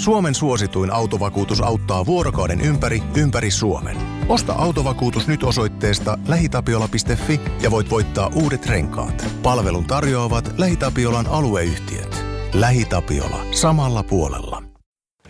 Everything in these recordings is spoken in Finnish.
Suomen suosituin autovakuutus auttaa vuorokauden ympäri, ympäri Suomen. Osta autovakuutus nyt osoitteesta lähitapiola.fi ja voit voittaa uudet renkaat. Palvelun tarjoavat LähiTapiolan alueyhtiöt. LähiTapiola. Samalla puolella.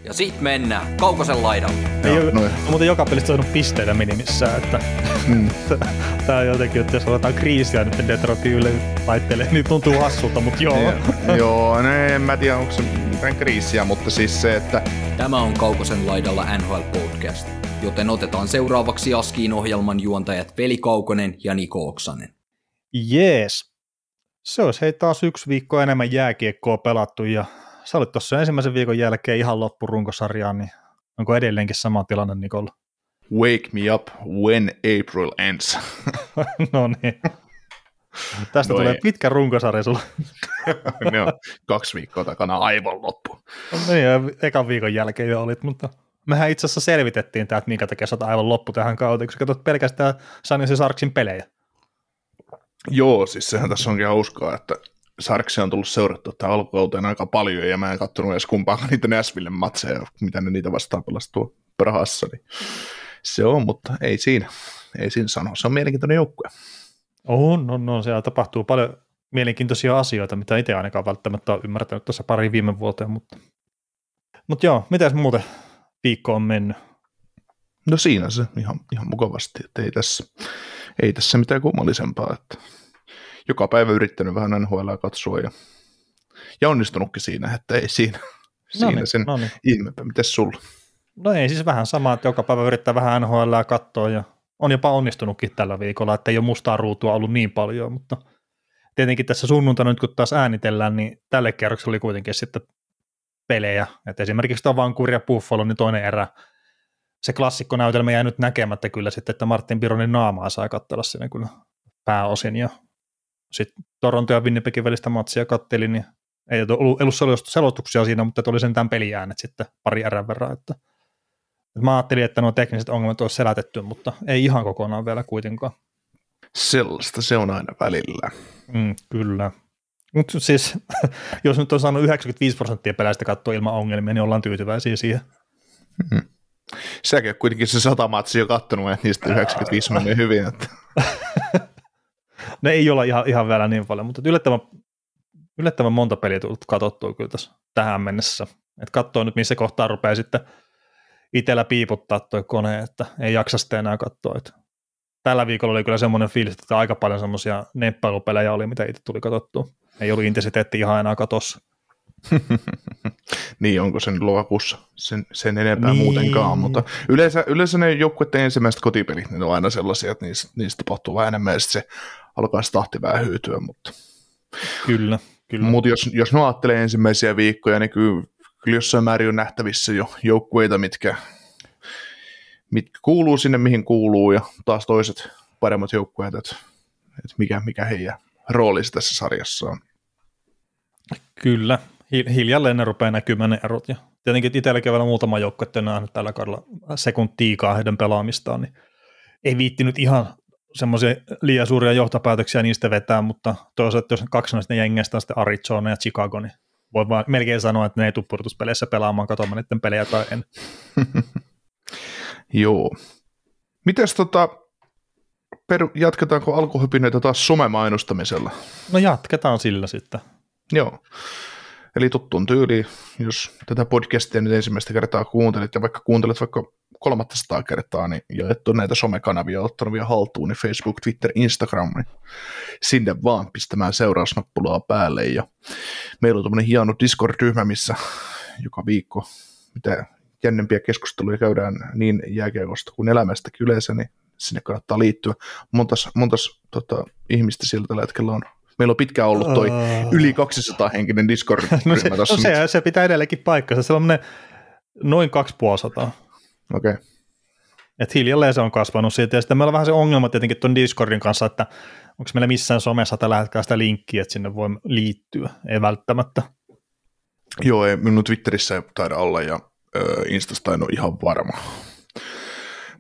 Ja sit mennään Kaukosen laidalle. Ei ole, no, muuten joka pelissä saanut pisteitä minimissä, että mm. tää on jotenkin, että jos aletaan kriisiä nyt Detroitin yle laittelee, niin tuntuu hassulta, mutta joo. Ja, joo, no en mä tiedä, onko se mitään kriisiä, mutta siis se, että... Tämä on Kaukosen laidalla NHL Podcast, joten otetaan seuraavaksi Askiin ohjelman juontajat Veli Kaukonen ja Niko Oksanen. Jees. Se olisi hei taas yksi viikko enemmän jääkiekkoa pelattu ja sä olit tuossa ensimmäisen viikon jälkeen ihan loppurunkosarjaan, niin onko edelleenkin sama tilanne Nikolla? Wake me up when April ends. no niin. Tästä no tulee ei. pitkä runkosarja sulla. ne on kaksi viikkoa takana aivan loppu. No niin, ja ekan viikon jälkeen jo olit, mutta mehän itse asiassa selvitettiin tämä, että minkä takia sä aivan loppu tähän kauteen, kun sä katsot pelkästään Sanisi Sarksin pelejä. Joo, siis sehän tässä onkin hauskaa, että Sarksia on tullut seurattua tämän alkukauteen aika paljon, ja mä en katsonut edes kumpaakaan niitä Näsvillen matseja, mitä ne niitä vastaan pelasi tuo Prahassa, niin se on, mutta ei siinä, ei siinä sano. Se on mielenkiintoinen joukkue. On, on, on. Siellä tapahtuu paljon mielenkiintoisia asioita, mitä itse ainakaan välttämättä ole ymmärtänyt tuossa pari viime vuoteen, mutta, mutta joo, miten muuten viikko on mennyt? No siinä se ihan, ihan mukavasti, että ei tässä, ei tässä mitään kummallisempaa, että joka päivä yrittänyt vähän NHL katsoa ja, ja onnistunutkin siinä, että ei siinä, no siinä niin, sen no niin. Mites sulla? No ei siis vähän sama, että joka päivä yrittää vähän NHL katsoa ja on jopa onnistunutkin tällä viikolla, että ei ole mustaa ruutua ollut niin paljon, mutta tietenkin tässä sunnuntaina nyt kun taas äänitellään, niin tälle kerrokselle oli kuitenkin sitten pelejä, että esimerkiksi tuo Vancouver ja Buffalo, niin toinen erä, se klassikkonäytelmä jäi nyt näkemättä kyllä sitten, että Martin Bironin naamaa saa katsella sinne kyllä pääosin. Ja sitten Toronto ja Winnipegin välistä matsia kattelin, niin ei ollut, ollut selostuksia siinä, mutta oli sentään peliäänet sitten pari erän verran, että mä ajattelin, että nuo tekniset ongelmat olisi selätetty, mutta ei ihan kokonaan vielä kuitenkaan. Sellaista se on aina välillä. Mm, kyllä. Mutta siis, jos nyt on saanut 95 prosenttia peleistä katsoa ilman ongelmia, niin ollaan tyytyväisiä siihen. Mm. Säkin kuitenkin se sata matsia jo kattonut, että niistä 95 menee hyvin. Että. ne ei olla ihan, ihan vielä niin paljon, mutta yllättävän, yllättävän monta peliä tullut katsottua kyllä tässä tähän mennessä. Että katsoo nyt, missä kohtaa rupeaa sitten itsellä piiputtaa tuo kone, että ei jaksa sitten enää katsoa. Että tällä viikolla oli kyllä semmoinen fiilis, että aika paljon semmoisia neppailupelejä oli, mitä itse tuli katsottua. Ei ollut intensiteetti ihan enää katossa. niin, onko sen lokakuussa sen, sen enempää niin. muutenkaan, mutta yleensä, yleensä ne joukkueiden ensimmäiset kotipelit, ne on aina sellaisia, että niistä, niistä tapahtuu vähän enemmän, ja se alkaa se tahti vähän hyytyä, mutta... Kyllä, kyllä. Mutta jos, jos ne ajattelee ensimmäisiä viikkoja, niin kyllä, kyllä jossain määrin on nähtävissä jo joukkueita, mitkä, mitkä kuuluu sinne, mihin kuuluu, ja taas toiset paremmat joukkueet, että, että mikä, mikä heidän roolissa tässä sarjassa on. Kyllä, hiljalleen ne rupeaa näkymään ne erot. Ja tietenkin itselläkin vielä muutama joukko, että nähnyt tällä kaudella sekuntiikaa heidän pelaamistaan, niin ei viittinyt ihan semmoisia liian suuria johtopäätöksiä niistä vetää, mutta toisaalta jos kaksi näistä jengeistä on sitten Arizona ja Chicago, niin voi vaan melkein sanoa, että ne ei tule purtuspeleissä pelaamaan katsomaan niiden pelejä tai en. Joo. Mites tota, per, jatketaanko alkuhypinöitä taas somemainostamisella? No jatketaan sillä sitten. Joo. Eli tuttuun tyyliin, jos tätä podcastia nyt ensimmäistä kertaa kuuntelit, ja vaikka kuuntelet vaikka kolmatta kertaa, niin jaettu näitä somekanavia, ottanut vielä haltuun, niin Facebook, Twitter, Instagram, niin sinne vaan pistämään seurausnappulaa päälle. Ja meillä on tämmöinen hieno Discord-ryhmä, missä joka viikko, mitä jännempiä keskusteluja käydään niin jääkiekosta kuin elämästäkin yleensä, niin sinne kannattaa liittyä. Montas, montas tota, ihmistä sieltä tällä hetkellä on Meillä on pitkään ollut toi uh... yli 200 henkinen discord no se, no se, se, pitää edelleenkin paikkansa. Se on noin 250. Okei. Okay. Et hiljalleen se on kasvanut siitä. Ja sitten meillä on vähän se ongelma tietenkin tuon Discordin kanssa, että onko meillä missään somessa tällä hetkellä sitä linkkiä, että sinne voi liittyä. Ei välttämättä. Joo, ei minun Twitterissä ei taida olla ja ö, Instasta en ole ihan varma.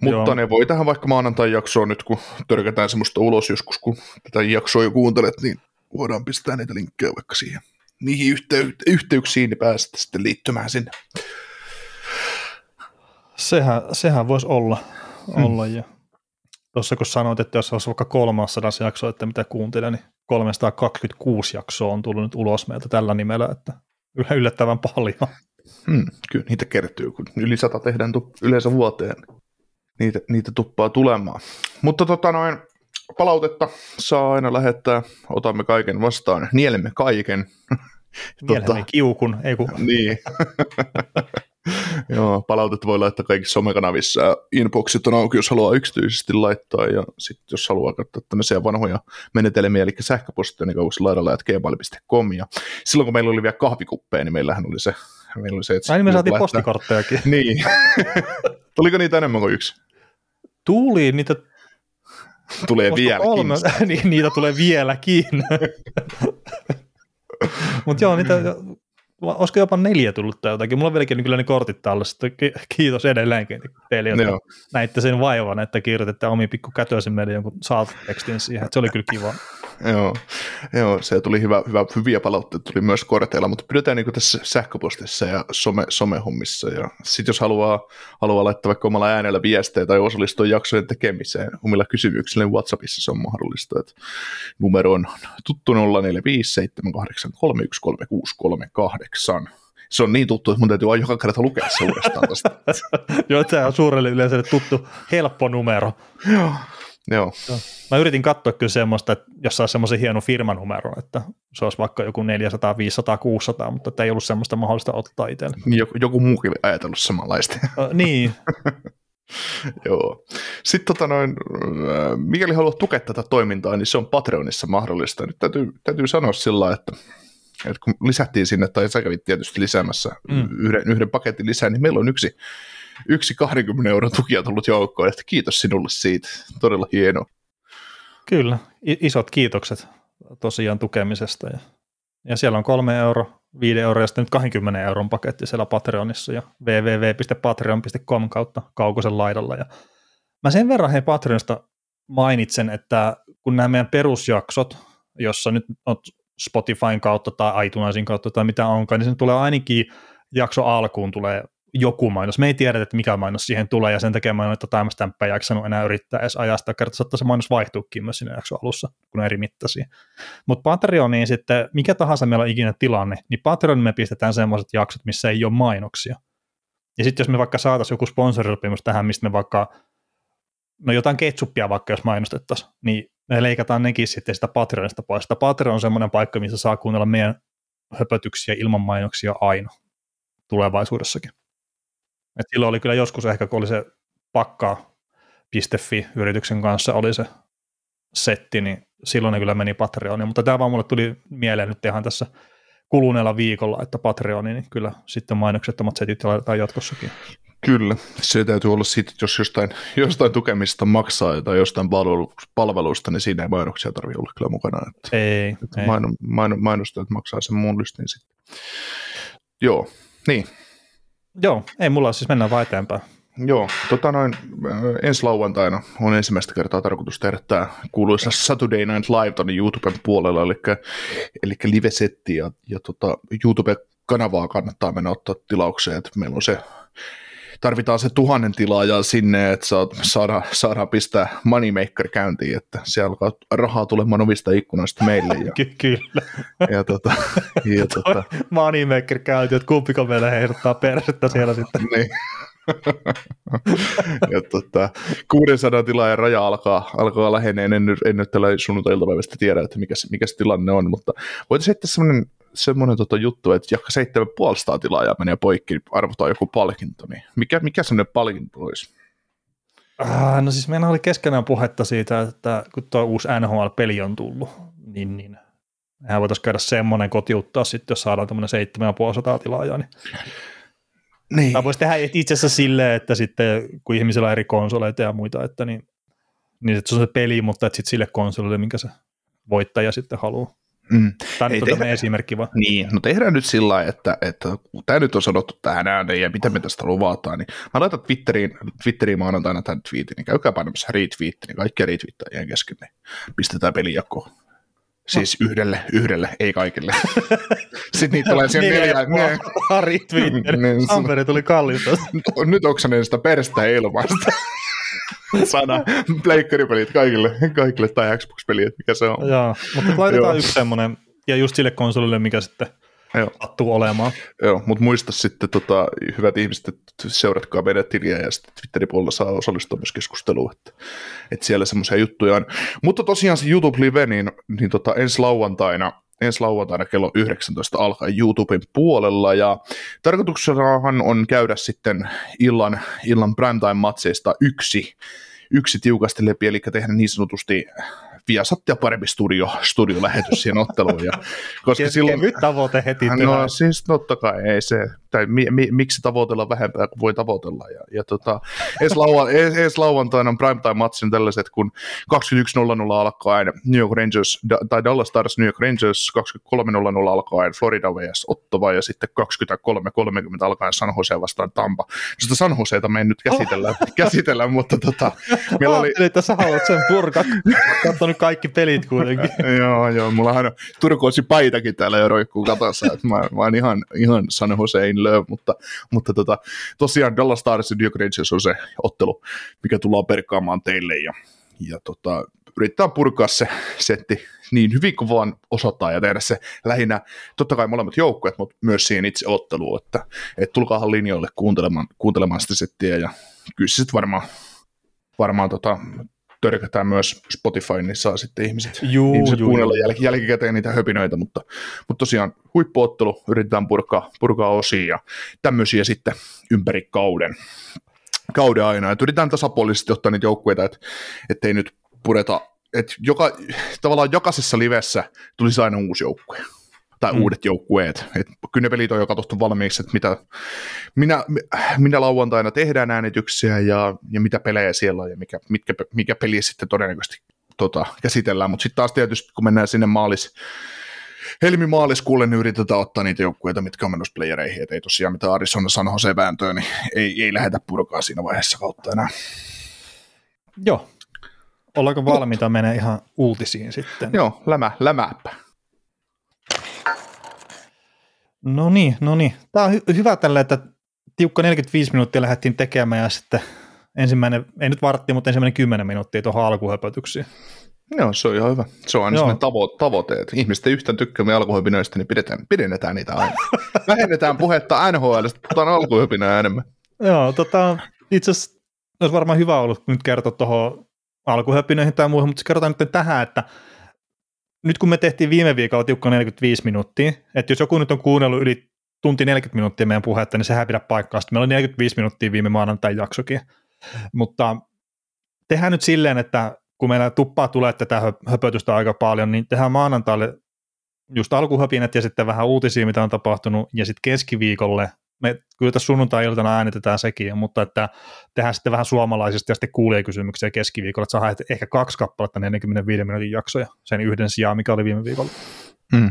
Mutta Joo. ne voi tähän vaikka maanantai-jaksoon nyt, kun törkätään semmoista ulos joskus, kun tätä jaksoa jo kuuntelet, niin voidaan pistää niitä linkkejä vaikka siihen. Niihin yhtey- yhteyksiin niin päästä sitten liittymään sinne. Sehän, sehän voisi olla. Hmm. olla ja tuossa kun sanoit, että jos olisi vaikka 300 jakso, että mitä kuuntelin, niin 326 jaksoa on tullut nyt ulos meiltä tällä nimellä, että yl- yllättävän paljon. Hmm, kyllä niitä kertyy, kun yli sata tehdään tu- yleensä vuoteen. Niitä, niitä tuppaa tulemaan. Mutta tota noin, palautetta saa aina lähettää, otamme kaiken vastaan, nielemme kaiken. Mielemme kiukun, ei kun Niin. Joo, palautetta voi laittaa kaikissa somekanavissa. ja Inboxit on auki, jos haluaa yksityisesti laittaa. Ja sitten jos haluaa katsoa tämmöisiä vanhoja menetelmiä, eli sähköpostia, niin kausi laidalla gmail.com. Ja silloin kun meillä oli vielä kahvikuppeja, niin meillähän oli se, meillä oli se että niin me saatiin laittaa- postikorttejakin. Niin. Tuliko niitä enemmän kuin yksi? Tuli, niitä Tulee vieläkin. kolme, niin, niitä tulee vieläkin. Mutta joo, niitä, olisiko jopa neljä tullut tai jotakin. Mulla on vieläkin kyllä ne kortit tallessa. Ki- Kiitos edelleenkin teille, Joo. näitte sen vaivan, että kirjoititte omi pikku kätöisen meille jonkun saatutekstin siihen. että Se oli kyllä kiva. Joo, joo, se tuli hyvä, hyvä, hyviä palautteita tuli myös korteilla, mutta pidetään niin tässä sähköpostissa ja some, somehommissa. Ja sitten jos haluaa, haluaa laittaa vaikka omalla äänellä viestejä tai osallistua jaksojen tekemiseen omilla kysymyksillä, niin WhatsAppissa se on mahdollista. Että numero on tuttu 045783133638. Se on niin tuttu, että mun täytyy aina joka kerta lukea se uudestaan tosta. Joo, tämä on suurelle yleisölle tuttu helppo numero. Joo, joo. Mä yritin katsoa kyllä semmoista, että jos saisi semmoisen hienon firmanumeron, että se olisi vaikka joku 400, 500, 600, mutta että ei ollut semmoista mahdollista ottaa itselle. Joku, joku muukin ajatellut samanlaista. Uh, niin, Joo. Sitten tota noin, äh, mikäli haluat tukea tätä toimintaa, niin se on Patreonissa mahdollista. Nyt täytyy, täytyy sanoa sillä että, että kun lisättiin sinne, tai sä kävit tietysti lisäämässä mm. yhden, yhden paketin lisää, niin meillä on yksi, yksi 20 euron tukija tullut joukkoon, että kiitos sinulle siitä. Todella hieno. kyllä. Isot kiitokset tosiaan tukemisesta. Ja, ja siellä on kolme euro, 5 euroa ja sitten nyt 20 euron paketti siellä Patreonissa ja www.patreon.com kautta Kaukosen laidalla. Ja mä sen verran hei Patreonista mainitsen, että kun nämä meidän perusjaksot, jossa nyt on Spotifyn kautta tai iTunesin kautta tai mitä onkaan, niin sen tulee ainakin jakso alkuun tulee joku mainos. Me ei tiedä, että mikä mainos siihen tulee, ja sen takia mä en noita timestampia jaksanut enää yrittää edes ajasta. Kertaa saattaa se mainos vaihtuukin myös siinä jakson alussa, kun on eri mittaisia. Mutta Patreoniin sitten, mikä tahansa meillä on ikinä tilanne, niin Patreoniin me pistetään semmoiset jaksot, missä ei ole mainoksia. Ja sitten jos me vaikka saataisiin joku sponsorisopimus tähän, mistä me vaikka, no jotain ketsuppia vaikka jos mainostettaisiin, niin me leikataan nekin sitten sitä Patreonista pois. Sitä Patreon on semmoinen paikka, missä saa kuunnella meidän höpötyksiä ilman mainoksia aina tulevaisuudessakin. Et silloin oli kyllä joskus ehkä, kun oli se pakkaa.fi yrityksen kanssa oli se setti, niin silloin ne kyllä meni Patreoniin, mutta tämä vaan mulle tuli mieleen nyt ihan tässä kuluneella viikolla, että Patreoni, niin kyllä sitten mainoksettomat setit laitetaan jatkossakin. Kyllä, se täytyy olla sitten, jos jostain, jostain tukemista maksaa tai jostain palvelu, palvelusta, niin siinä ei mainoksia tarvitse olla kyllä mukana. Että Ei, ei. maino, maino, mainostajat maksaa sen muun lystin sitten. Joo, niin. Joo, ei mulla siis mennään vaan eteenpäin. Joo, tota noin, ensi lauantaina on ensimmäistä kertaa tarkoitus tehdä tämä kuuluisa Saturday Night Live tuonne YouTuben puolella, eli, eli live-setti ja, ja tota, YouTube-kanavaa kannattaa mennä ottaa tilaukseen, että meillä on se tarvitaan se tuhannen tilaajaa sinne, että saadaan, saadaan pistää Moneymaker käyntiin, että siellä alkaa rahaa tulemaan ovista ikkunoista meille. Ja, Ky- kyllä. ja, tota, ja tota, Moneymaker käynti, että kumpiko meillä heiluttaa persettä siellä sitten. niin. ja tota, 600 tilaajan raja alkaa, alkaa läheneen, en, en nyt tällä sunnuntai-iltapäivästä tiedä, että mikä, se- mikä se tilanne on, mutta voitaisiin heittää semmoinen, semmoinen tota juttu, että jakka 750 tilaajaa menee poikki, niin arvotaan joku palkinto, niin mikä, mikä semmoinen palkinto olisi? Ah, no siis meillä oli keskenään puhetta siitä, että kun tuo uusi NHL-peli on tullut, niin, niin mehän voitaisiin käydä semmoinen kotiuttaa sitten, jos saadaan tämmöinen 750 tilaajaa, niin Niin. Tämä voisi tehdä itse asiassa silleen, että sitten kun ihmisillä on eri konsoleita ja muita, että niin, niin että se on se peli, mutta että sitten sille konsolille, minkä se voittaja sitten haluaa. Mm. Tämä nyt on tehdä- esimerkki vaan. Niin, no tehdään nyt sillä lailla, että, että kun tämä nyt on sanottu tähän ääneen ja mitä me tästä luvataan, niin mä laitan Twitteriin, Twitteriin maanantaina tämän tweetin, niin käykää painamassa retweetti, niin kaikkia retweettajien kesken, niin pistetään pelijakoon Siis yhdelle, yhdelle, ei kaikille. Sitten niitä tulee siihen neljä. neljä Twitter. Niin, Samperi tuli kallista. Nyt oksanen sitä perstä ilmasta. Sana, pleikkaripelit kaikille, kaikille tai Xbox-pelit, mikä se on. Joo, mutta laitetaan yksi semmoinen, ja just sille konsolille, mikä sitten Joo. sattuu olemaan. Joo, mutta muista sitten, tota, hyvät ihmiset, että seuratkaa meidän tiliä ja sitten Twitterin puolella saa osallistua myös keskusteluun, että, että siellä semmoisia juttuja on. Mutta tosiaan se YouTube Live, niin, niin tota, ensi lauantaina ensi lauantaina kello 19 alkaa YouTuben puolella ja tarkoituksenahan on käydä sitten illan, illan primetime-matseista yksi, yksi tiukasti läpi, eli tehdä niin sanotusti Viasat ja parempi studio, studiolähetys siihen otteluun. Ja, koska Ke- silloin, Kevyt tavoite heti No tehdään. siis totta kai ei se, tai mi, mi, miksi tavoitella vähempää kuin voi tavoitella. Ja, ja tota, ensi, lauan, ensi, ensi lauantaina on primetime-matsin tällaiset, kun 21.00 alkaen New York Rangers, da, tai Dallas Stars New York Rangers, 23.00 alkaen Florida vs. Ottava ja sitten 23.30 alkaen San Jose vastaan Tampa. Sitä San Joseita me ei nyt käsitellä, käsitellä mutta tota, meillä oli, Ajattelin, että sä haluat sen purkaa. Katsonut kaikki pelit kuitenkin. joo, joo, mulla on turkoosi paitakin täällä jo roikkuu katossa, että mä, mä oon ihan, ihan San Jose love, mutta, mutta tota, tosiaan Dallas Stars ja Duke Rangers on se ottelu, mikä tullaan perkaamaan teille ja, ja tota, yrittää purkaa se setti niin hyvin kuin vaan osataan ja tehdä se lähinnä, totta kai molemmat joukkueet, mutta myös siihen itse otteluun, että, että tulkaahan linjoille kuuntelemaan, kuuntelemaan sitä settiä ja kyllä se sitten varmaan, varmaan tota, törkätään myös Spotify, niin saa sitten ihmiset, Juu, ihmiset juu, kuunnella jäl, jälkikäteen niitä höpinöitä, mutta, mutta tosiaan huippuottelu yritetään purkaa, purkaa osiin ja tämmöisiä sitten ympäri kauden, kauden aina. Et yritetään tasapuolisesti ottaa niitä joukkueita, että ettei nyt pureta, että joka, tavallaan jokaisessa livessä tulisi aina uusi joukkue tai Mm. uudet joukkueet. Et kyllä ne pelit on jo katsottu valmiiksi, että mitä, minä, minä lauantaina tehdään äänityksiä ja, ja mitä pelejä siellä on ja mikä, mitkä, mikä peli sitten todennäköisesti tota, käsitellään. Mutta sitten taas tietysti, kun mennään sinne maalis, helmi-maaliskuulle, niin yritetään ottaa niitä joukkueita, mitkä on menossa playereihin. Et ei tosiaan mitään Arizona San Jose vääntöä, niin ei, ei lähdetä purkaa siinä vaiheessa kautta enää. Joo. Ollaanko valmiita menee ihan uutisiin sitten? Joo, lämä, lämääpä. No niin, no niin. Tämä on hy- hyvä tällä, että tiukka 45 minuuttia lähdettiin tekemään ja sitten ensimmäinen, ei nyt vartti, mutta ensimmäinen 10 minuuttia tuohon alkuhöpötyksiin. Joo, se on ihan hyvä. Se on aina Joo. tavo- tavoite, että ihmiset ei yhtään tykkäämme alkuhöpinöistä, niin pidetään, pidennetään niitä aina. Vähennetään puhetta NHLstä, puhutaan alkuhöpinää enemmän. Joo, tota, itse asiassa olisi varmaan hyvä ollut nyt kertoa tuohon alkuhöpinöihin tai muuhun, mutta kerrotaan nyt tähän, että nyt kun me tehtiin viime viikolla tiukka 45 minuuttia, että jos joku nyt on kuunnellut yli tunti 40 minuuttia meidän puhetta, niin sehän pidä paikkaa. Sitten meillä oli 45 minuuttia viime maanantai jaksokin. Mutta tehdään nyt silleen, että kun meillä tuppaa tulee tätä hö- höpötystä aika paljon, niin tehdään maanantaille just alkuhöpinät ja sitten vähän uutisia, mitä on tapahtunut, ja sitten keskiviikolle me kyllä tässä sunnuntai-iltana äänitetään sekin, mutta että tehdään sitten vähän suomalaisista ja sitten kuulijakysymyksiä keskiviikolla, että saadaan ehkä kaksi kappaletta 45 minuutin jaksoja sen yhden sijaan, mikä oli viime viikolla. Mm.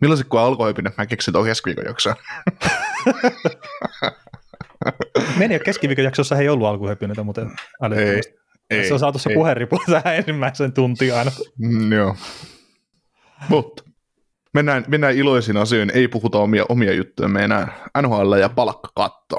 Millaiset kun alkuhöpinät mä keksin tuon keskiviikon jaksoon? Meni jo keskiviikon jaksossa ei ollut alkuhöpinöitä, mutta älyttömästi. ei, se on saatu se puheenripu tähän ensimmäisen tuntiin aina. Mm, joo. Mutta mennään, mennään iloisiin asioihin, ei puhuta omia, omia juttuja, me enää NHL ja palkkakatto.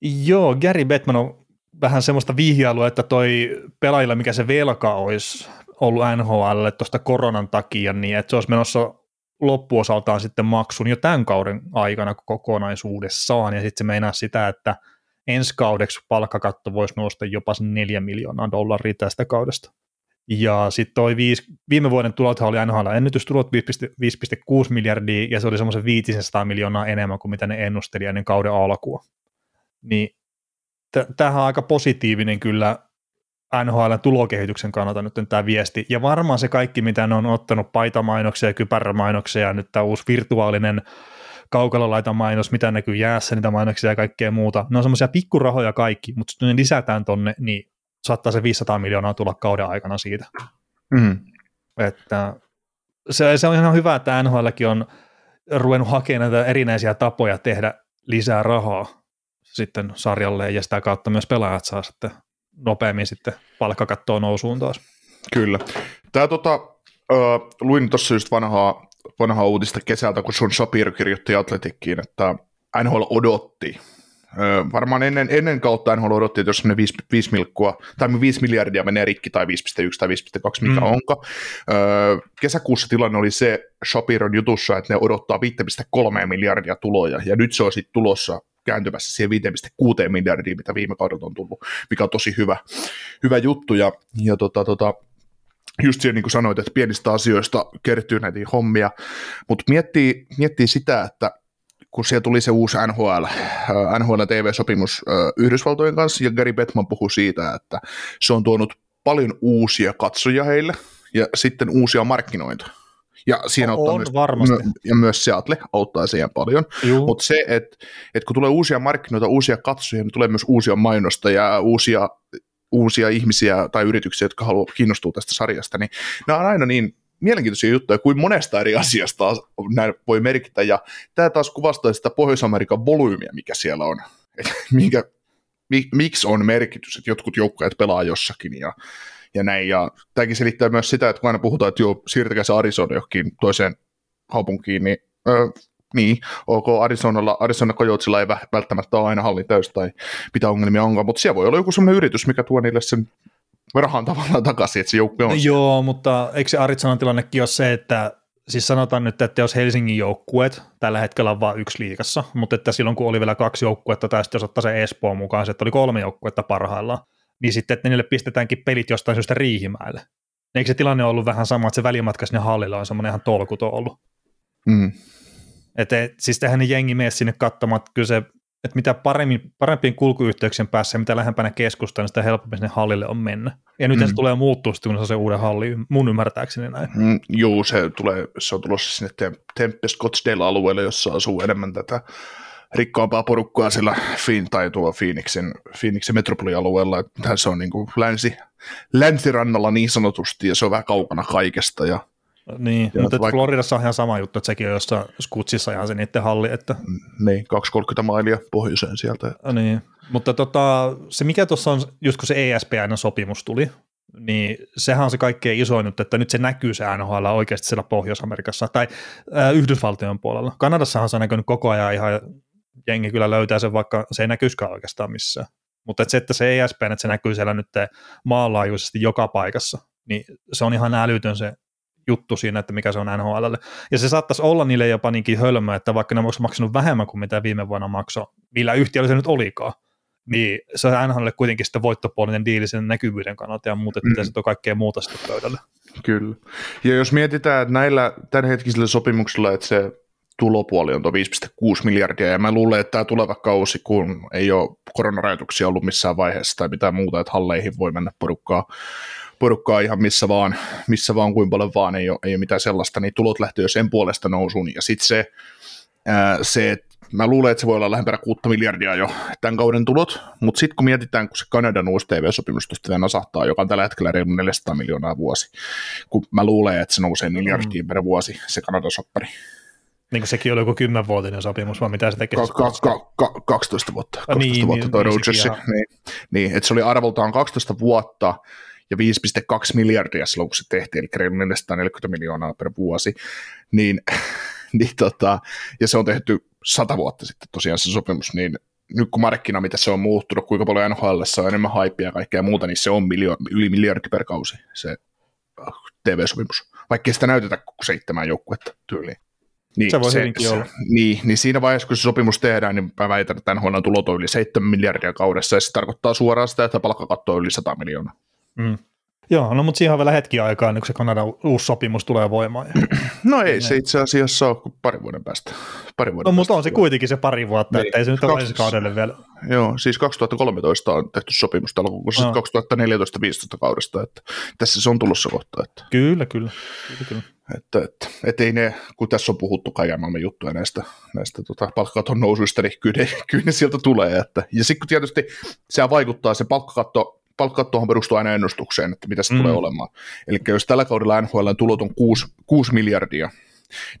Joo, Gary Bettman on vähän semmoista vihjailua, että toi pelaajilla, mikä se velka olisi ollut NHL tuosta koronan takia, niin että se olisi menossa loppuosaltaan sitten maksun jo tämän kauden aikana kokonaisuudessaan, ja sitten se meinaa sitä, että ensi kaudeksi palkkakatto voisi nousta jopa sen 4 miljoonaa dollaria tästä kaudesta. Ja sitten toi viisi, viime vuoden tulothan oli NHL ennätystulot 5,6 miljardia, ja se oli semmoisen 500 miljoonaa enemmän kuin mitä ne ennusteli ennen kauden alkua. Niin tämähän on aika positiivinen kyllä NHL tulokehityksen kannalta nyt tämä viesti, ja varmaan se kaikki, mitä ne on ottanut, paitamainoksia kypärämainoksia, nyt tämä uusi virtuaalinen kaukalolaitamainos, mitä näkyy jäässä, niitä mainoksia ja kaikkea muuta, ne on semmoisia pikkurahoja kaikki, mutta jos ne lisätään tonne, niin saattaa se 500 miljoonaa tulla kauden aikana siitä. Mm. Että se, se on ihan hyvä, että NHLkin on ruvennut hakemaan näitä erinäisiä tapoja tehdä lisää rahaa sitten sarjalle ja sitä kautta myös pelaajat saa sitten nopeammin sitten palkkakattoon nousuun taas. Kyllä. Tämä tota, ö, luin tuossa just vanhaa, vanhaa uutista kesältä, kun Sean Shapiro kirjoitti Atletikkiin, että NHL odotti varmaan ennen, ennen kautta NHL odotti, että jos ne 5, 5, milkkua, tai 5 miljardia menee rikki, tai 5,1 tai 5,2, mikä mm. onko. Öö, kesäkuussa tilanne oli se Shapiron jutussa, että ne odottaa 5,3 miljardia tuloja, ja nyt se on sitten tulossa kääntymässä siihen 5,6 miljardia, mitä viime kaudella on tullut, mikä on tosi hyvä, hyvä juttu, ja, ja tota, tota, just siihen niin kuin sanoit, että pienistä asioista kertyy näitä hommia, mutta miettii, miettii sitä, että kun siellä tuli se uusi NHL, äh, NHL TV-sopimus äh, Yhdysvaltojen kanssa, ja Gary Bettman puhui siitä, että se on tuonut paljon uusia katsojia heille, ja sitten uusia markkinoita. Ja siinä on auttaa myös, varmasti. ja myös Seattle auttaa siihen paljon. Mutta se, että et kun tulee uusia markkinoita, uusia katsojia, niin tulee myös uusia mainosta ja uusia, uusia ihmisiä tai yrityksiä, jotka haluaa kiinnostua tästä sarjasta, niin nämä on aina niin mielenkiintoisia juttuja, kuin monesta eri asiasta näin voi merkitä, ja tämä taas kuvastaa sitä Pohjois-Amerikan volyymiä, mikä siellä on, minkä, miksi on merkitys, että jotkut joukkueet pelaa jossakin, ja, ja näin, ja tämäkin selittää myös sitä, että kun aina puhutaan, että joo, siirtäkää se Arizona johonkin toiseen kaupunkiin, niin öö, niin, ok, Arizonalla, Arizona Coyotesilla ei välttämättä ole aina halli täys tai mitä ongelmia onkaan, mutta siellä voi olla joku sellainen yritys, mikä tuo niille sen rahan tavallaan takaisin, että se joukkue on. No joo, mutta eikö se Aritsanan tilannekin ole se, että siis sanotaan nyt, että jos Helsingin joukkueet tällä hetkellä on vain yksi liikassa, mutta että silloin kun oli vielä kaksi joukkuetta, tai sitten jos ottaa se Espoon mukaan, se että oli kolme joukkuetta parhaillaan, niin sitten, että niille pistetäänkin pelit jostain syystä Riihimäelle. Eikö se tilanne ollut vähän sama, että se välimatka sinne hallilla on semmoinen ihan tolkuto ollut? Mm. Että siis tehän ne jengi mene sinne katsomaan, että kyllä se että mitä paremmin, parempien kulkuyhteyksien päässä ja mitä lähempänä keskustaa, niin sitä helpommin sinne hallille on mennä. Ja nyt mm. se tulee muuttua sitten, kun se on se uuden halli, mun ymmärtääkseni näin. Mm, joo, se, tulee, se on tulossa sinne Tempe Scottsdale-alueelle, jossa asuu enemmän tätä rikkaampaa porukkaa sillä Fin tai tuo Phoenixin, Phoenixin metropolialueella. Että se on niin kuin länsi, länsirannalla niin sanotusti, ja se on vähän kaukana kaikesta, ja niin, ja mutta vaikka... Floridassa on ihan sama juttu, että sekin on jossain skutsissa ihan se niiden halli. Että... Niin, 230 mailia pohjoiseen sieltä. Niin, mutta tota, se mikä tuossa on, just kun se ESPN-sopimus tuli, niin sehän on se kaikkein isoin nyt, että nyt se näkyy se NHL oikeasti siellä Pohjois-Amerikassa tai äh, Yhdysvaltojen puolella. Kanadassahan se on näkynyt koko ajan ihan, jengi kyllä löytää sen, vaikka se ei näkyisikään oikeastaan missään. Mutta että se, että se ESPN, että se näkyy siellä nyt maanlaajuisesti joka paikassa, niin se on ihan älytön se juttu siinä, että mikä se on NHL. Ja se saattaisi olla niille jopa niinkin hölmö, että vaikka ne olisi maksanut vähemmän kuin mitä viime vuonna maksoi, millä yhtiöllä se nyt olikaan, niin se on NHL kuitenkin sitten voittopuolinen diili sen näkyvyyden kannalta ja muuta, että mm. se on kaikkea muuta sitten pöydälle. Kyllä. Ja jos mietitään, että näillä tämänhetkisillä sopimuksilla, että se tulopuoli on tuo 5,6 miljardia, ja mä luulen, että tämä tuleva kausi, kun ei ole koronarajoituksia ollut missään vaiheessa tai mitään muuta, että halleihin voi mennä porukkaa porukkaa ihan missä vaan, missä vaan kuin paljon vaan, ei ole, ei ole mitään sellaista, niin tulot lähtee jo sen puolesta nousuun, ja sitten se, ää, se, että mä luulen, että se voi olla lähempänä 6 miljardia jo tämän kauden tulot, mutta sitten kun mietitään, kun se Kanadan uusi TV-sopimus tuosta nasahtaa, joka on tällä hetkellä reilu 400 miljoonaa vuosi, kun mä luulen, että se nousee miljardiin mm. per vuosi, se Kanadan soppari. Niin kuin sekin oli joku 10-vuotinen sopimus, vai mitä se tekee? Ka- ka- ka- 12 vuotta. 12 niin, vuotta niin, toi niin, niin, niin, että se oli arvoltaan 12 vuotta, ja 5,2 miljardia se tehtiin, eli reilu 440 miljoonaa per vuosi, niin, niin tota, ja se on tehty sata vuotta sitten tosiaan se sopimus, niin nyt kun markkina, mitä se on muuttunut, kuinka paljon NHL on enemmän hypeä ja kaikkea muuta, niin se on miljo- yli miljardi per kausi se äh, TV-sopimus, vaikka sitä näytetä koko seitsemän joukkuetta tyyliin. Niin, se voi se, hyvinkin se, olla. Niin, niin siinä vaiheessa, kun se sopimus tehdään, niin mä väitän, että NHL tulot on yli 7 miljardia kaudessa, ja se tarkoittaa suoraan sitä, että palkkakatto on yli 100 miljoonaa. Mm. Joo, no mutta siihen on vielä hetki aikaa, niin kun se Kanadan uusi sopimus tulee voimaan. No ei se itse asiassa ole kuin pari vuoden päästä. Pari vuoden no mutta on se kuitenkin se pari vuotta, niin. että ei se nyt ole ensi kaudelle vielä. Joo, siis 2013 on tehty sopimus alkukuussa no. 2014-2015 kaudesta, että tässä se on tulossa kohta. Että. Kyllä, kyllä. kyllä, kyllä. Että, että, että, ei ne, kun tässä on puhuttu kaiken maailman juttuja näistä, näistä tota, palkkakaton nousuista, niin kyllä ne, kyllä ne sieltä tulee. Että, ja sitten tietysti se vaikuttaa, se palkkakatto palkkattohan perustuu aina ennustukseen, että mitä se mm. tulee olemaan. Eli jos tällä kaudella NHL tulot on 6, 6 miljardia,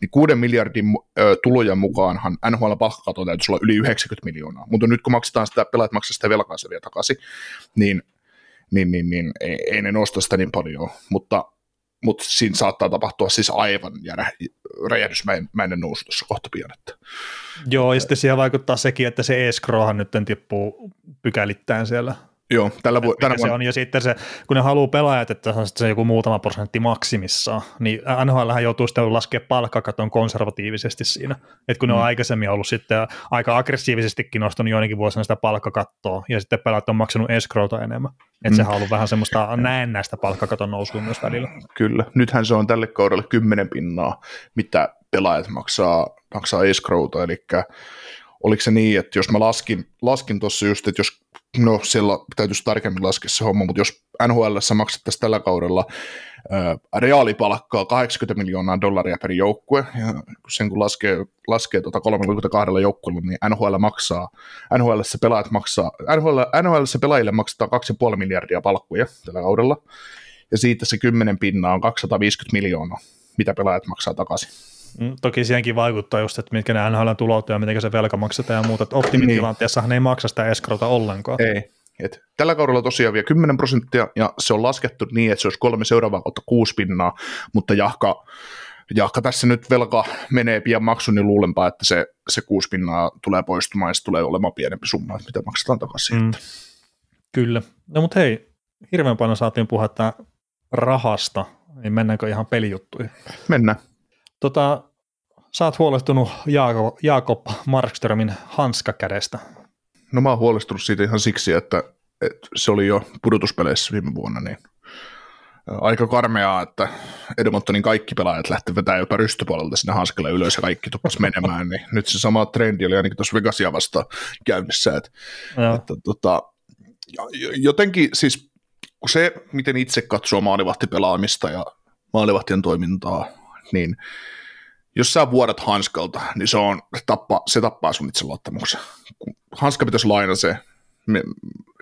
niin 6 miljardin ö, tulojen mukaanhan NHL palkkakato täytyisi olla yli 90 miljoonaa, mutta nyt kun maksetaan sitä, pelaajat maksaa sitä velkaa vielä takaisin, niin niin, niin, niin ei, ei ne nosta sitä niin paljon, mutta, mutta siinä saattaa tapahtua siis aivan järä, räjähdysmäinen nousu tuossa kohta pian. Että. Joo, ja sitten siihen vaikuttaa sekin, että se escrowhan nyt tippuu pykälittäin siellä Joo, tällä vu- tänä se on. Ja sitten se, kun ne haluaa pelaajat, että se on se joku muutama prosentti maksimissaan, niin NHL joutuu sitten laskemaan palkkakaton konservatiivisesti siinä. Että kun mm. ne on mm. aikaisemmin ollut sitten aika aggressiivisestikin nostanut joidenkin vuosina sitä palkkakattoa, ja sitten pelaajat on maksanut escrowta enemmän. Että mm. sehän on ollut vähän semmoista näennäistä palkkakaton nousua myös välillä. Kyllä, nythän se on tälle kaudelle kymmenen pinnaa, mitä pelaajat maksaa, maksaa escrowta, eli oliko se niin, että jos mä laskin, laskin tuossa just, että jos no siellä täytyisi tarkemmin laskea se homma, mutta jos NHL maksettaisiin tällä kaudella ää, reaalipalkkaa 80 miljoonaa dollaria per joukkue, ja sen kun laskee, laskee tuota 32 joukkueella, niin NHL maksaa, NHL se pelaajat maksaa, NHL, NHL se pelaajille maksetaan 2,5 miljardia palkkuja tällä kaudella, ja siitä se 10 pinnaa on 250 miljoonaa, mitä pelaajat maksaa takaisin. Mm, toki siihenkin vaikuttaa just, että mitkä ne NHL tulot ja miten se velka maksetaan ja muuta. Että optimitilanteessahan ei maksa sitä eskrota ollenkaan. Ei. Et tällä kaudella tosiaan vielä 10 prosenttia ja se on laskettu niin, että se olisi kolme seuraavaa kautta kuusi pinnaa, mutta jahka, jahka tässä nyt velka menee pian maksun, niin luulenpa, että se, se kuusi pinnaa tulee poistumaan ja se tulee olemaan pienempi summa, että mitä maksetaan takaisin. Mm. Kyllä. No mutta hei, hirveän paljon saatiin puhetta rahasta, niin mennäänkö ihan pelijuttuihin? Mennään. Tota, sä oot huolestunut Jaakob, Jaakob Markströmin hanskakädestä. No mä oon huolestunut siitä ihan siksi, että, että se oli jo pudotuspeleissä viime vuonna, niin aika karmeaa, että Edmontonin kaikki pelaajat lähti vetämään jopa rystypuolelta sinne hanskalle ylös ja kaikki tuppas menemään, niin nyt se sama trendi oli ainakin tuossa Vegasia vasta käynnissä, että, että tota, jotenkin siis se, miten itse katsoo maalivahtipelaamista ja maalivahtien toimintaa, niin jos sä vuodat hanskalta, niin se, on, tappa, se tappaa sun luottamuksen. Hanska pitäisi laina se, me,